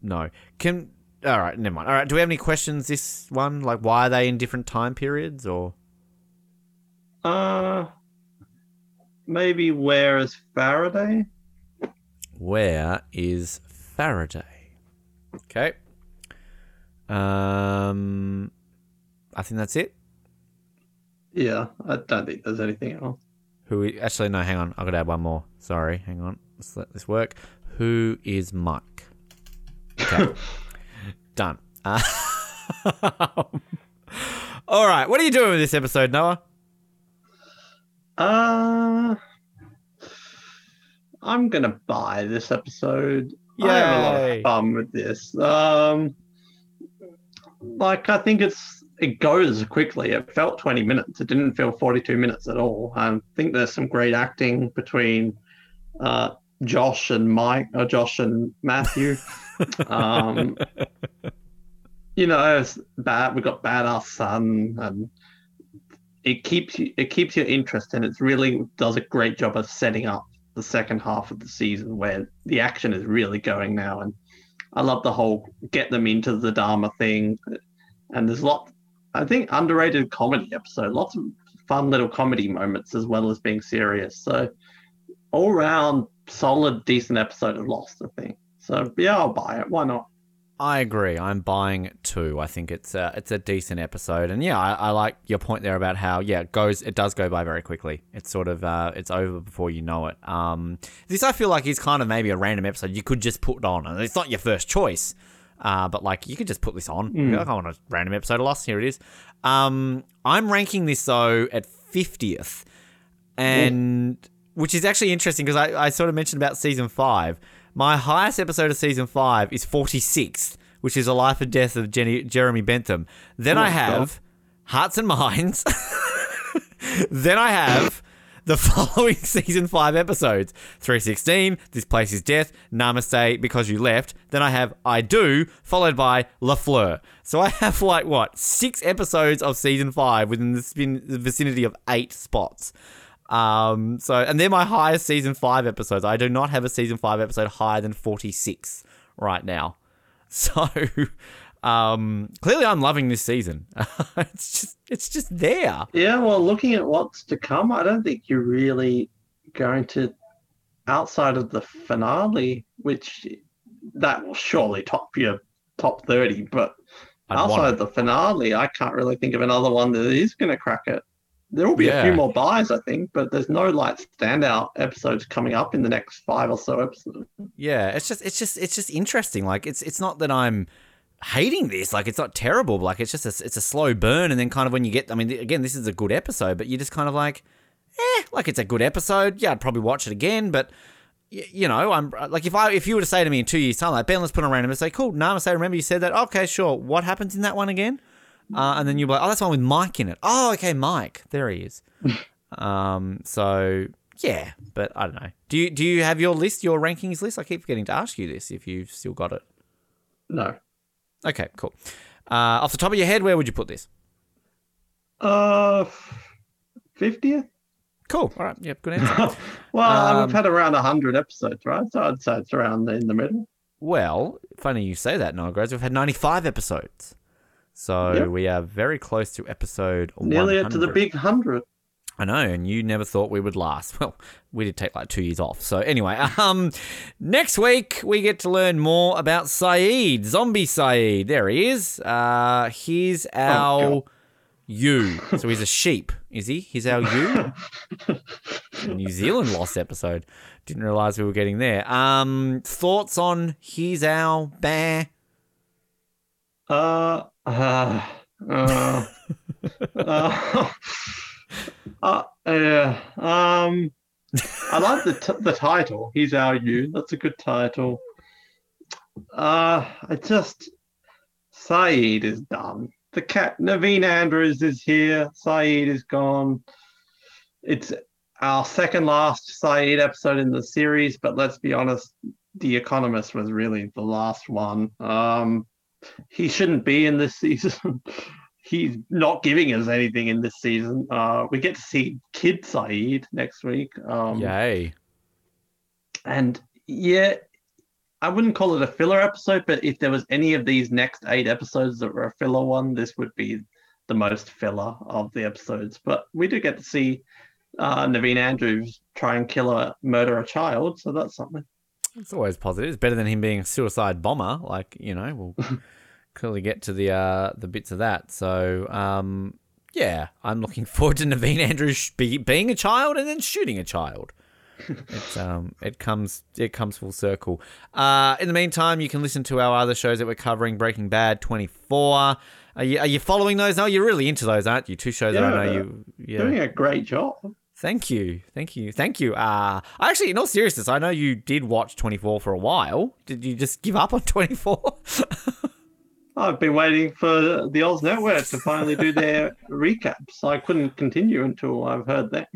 S1: No. Can all right, never mind. All right, do we have any questions this one? Like why are they in different time periods or
S2: Uh, maybe where is Faraday?
S1: where is Faraday? Okay. Um I think that's it.
S2: Yeah, I don't think there's anything else.
S1: Who we, actually no, hang on. I've got to add one more. Sorry, hang on. Let's let this work. Who is Mike? Okay. Done. Uh, all right. What are you doing with this episode, Noah?
S2: Uh, I'm gonna buy this episode. I have a lot of fun with this. Um, like I think it's it goes quickly. It felt 20 minutes. It didn't feel 42 minutes at all. I think there's some great acting between uh, Josh and Mike, or Josh and Matthew. um, you know, it's bad. We've got badass Sun, and it keeps you it keeps your interest, and it's really does a great job of setting up the second half of the season where the action is really going now. And I love the whole get them into the Dharma thing, and there's a lot. I think underrated comedy episode, lots of fun little comedy moments as well as being serious. So all round solid, decent episode of Lost, I think. So yeah, I'll buy it. Why not?
S1: I agree. I'm buying it too. I think it's a, it's a decent episode, and yeah, I, I like your point there about how yeah it goes it does go by very quickly. It's sort of uh, it's over before you know it. Um, this I feel like is kind of maybe a random episode you could just put on, and it's not your first choice, uh, but like you could just put this on. You're like, I want a random episode of Lost. Here it is. Um, I'm ranking this though at fiftieth, and which is actually interesting because I, I sort of mentioned about season five. My highest episode of season five is 46th, which is A Life and Death of Jenny, Jeremy Bentham. Then
S2: Oh
S1: I have Hearts and Minds. then I have the following season five episodes 316, This Place is Death, Namaste, Because You Left. Then I have I Do, followed by LaFleur. So I have like, what, six episodes of season five within the vicinity of eight spots. Um, so, and they're my highest season five episodes. I do not have a season five episode higher than 46 right now. So, um, clearly I'm loving this season. it's just, it's just there.
S2: Yeah, well, looking at what's to come, I don't think you're really going to, outside of the finale, which that will surely top your top 30, but
S1: I'd
S2: outside the finale, I can't really think of another one that is going to crack it. There will be a few more buys, I think, but there's no like standout episodes coming up in the next five or so episodes.
S1: Yeah, it's just it's just it's just interesting. Like it's it's not that I'm hating this. Like it's not terrible. But like it's just a, it's a slow burn, and then kind of when you get, I mean, again, this is a good episode, but you just kind of like, eh, like it's a good episode. Yeah, I'd probably watch it again, but. y- You know, I'm like if I if you were to say to me in two years' time, like Ben, let's put on random and say, cool, Namaste. Remember you said that? Okay, sure. What happens in that one again? Uh, and then you'll be like, oh, that's one with Mike in it. Oh, okay, Mike. There he is. um, so yeah, but I don't know. Do you do you have your list, your rankings list? I keep forgetting to ask you this if you've still got it.
S2: No.
S1: Okay, cool. Uh, off the top of your head, where would you put this?
S2: Uh, fiftieth.
S1: Cool. All right. Yep. Good answer.
S2: well,
S1: Um,
S2: we've had around hundred episodes, right? So I'd say it's around in the middle.
S1: well, funny you say that, Noah Groves. We've had 95 episodes. So
S2: Yep.
S1: we are very close to episode
S2: Nearly up to the big hundred.
S1: I know, and you never thought we would last. Well, we did take like two years off. So anyway, um, next week we get to learn more about Sayid, Zombie Sayid. There he is. Uh, he's our
S2: God.
S1: you. So he's a sheep, is he? He's our you. New Zealand lost episode. Didn't realize we were getting there. Um, thoughts on he's our bear?
S2: Uh, uh, uh, uh, uh, yeah. Um, I like the t- the title. He's our you. That's a good title. Uh, I just Sayid is done. The cat Naveen Andrews is here. Sayid is gone. It's our second last Sayid episode in the series, but let's be honest, The Economist was really the last one. Um, he shouldn't be in this season. He's not giving us anything in this season. Uh, we get to see Kid Sayid next week. Um,
S1: Yay.
S2: and yeah, I wouldn't call it a filler episode, but if there was any of these next eight episodes that were a filler one, this would be the most filler of the episodes. But we do get to see uh, Naveen Andrews try and kill a murder a child, so that's something.
S1: It's always positive. It's better than him being a suicide bomber. Like you know, we'll clearly get to the uh, the bits of that. So um, yeah, I'm looking forward to Naveen Andrews be, being a child and then shooting a child. It um, it comes it comes full circle. Uh, in the meantime, you can listen to our other shows that we're covering: Breaking Bad, 24. Are you are you following those? No, you're really into those, aren't you? Two shows that I know you. Yeah.
S2: Doing a great job.
S1: Thank you, thank you, thank you. Uh actually, in all seriousness, I know you did watch 24 for a while. Did you just give up on 24?
S2: I've been waiting for the Oz Network to finally do their recaps. I couldn't continue until I've heard them.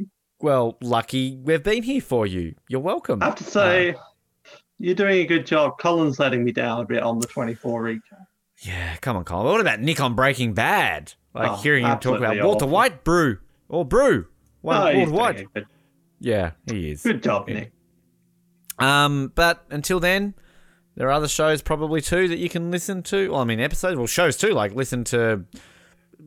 S1: well, lucky we've been here for you. You're welcome.
S2: I have to say, you're doing a good job. Colin's letting me down a bit on the 24 recap.
S1: yeah, come on, Colin. What about Nick on Breaking Bad? Like
S2: Oh,
S1: hearing him talk about Walter
S2: awful.
S1: White brew or brew. Well,
S2: Oh,
S1: White. Yeah, he is.
S2: good job, Nick.
S1: Um, but until then, there are other shows probably too that you can listen to. Well, I mean, episodes, well, shows too. Like listen to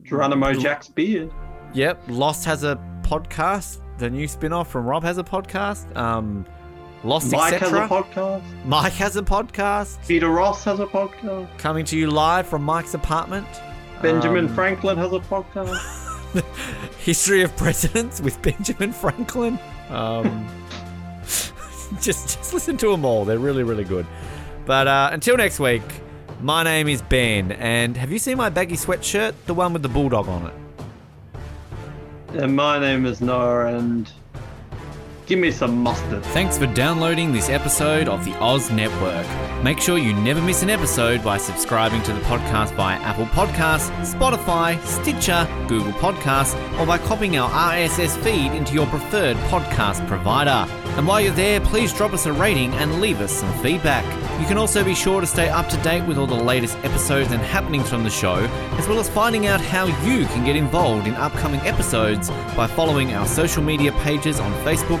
S2: Geronimo Jack's beard.
S1: Yep, Lost has a podcast. The new spin-off from Rob has a podcast. Um, Lost,
S2: Mike has a podcast.
S1: Mike has a podcast
S2: Peter Ross has a podcast.
S1: coming to you live from Mike's apartment.
S2: Benjamin
S1: Um,
S2: Franklin has a podcast.
S1: History of Presidents with Benjamin Franklin. Um, just just listen to them all. They're really really good. But uh, until next week, my name is Ben, and have you seen my baggy sweatshirt? The one with the bulldog on it.
S2: and my name is Noah, and give me some mustard.
S1: Thanks for downloading this episode of the Oz Network. Make sure you never miss an episode by subscribing to the podcast via Apple Podcasts, Spotify, Stitcher, Google Podcasts, or by copying our RSS feed into your preferred podcast provider. And while you're there, please drop us a rating and leave us some feedback. You can also be sure to stay up to date with all the latest episodes and happenings from the show, as well as finding out how you can get involved in upcoming episodes by following our social media pages on Facebook,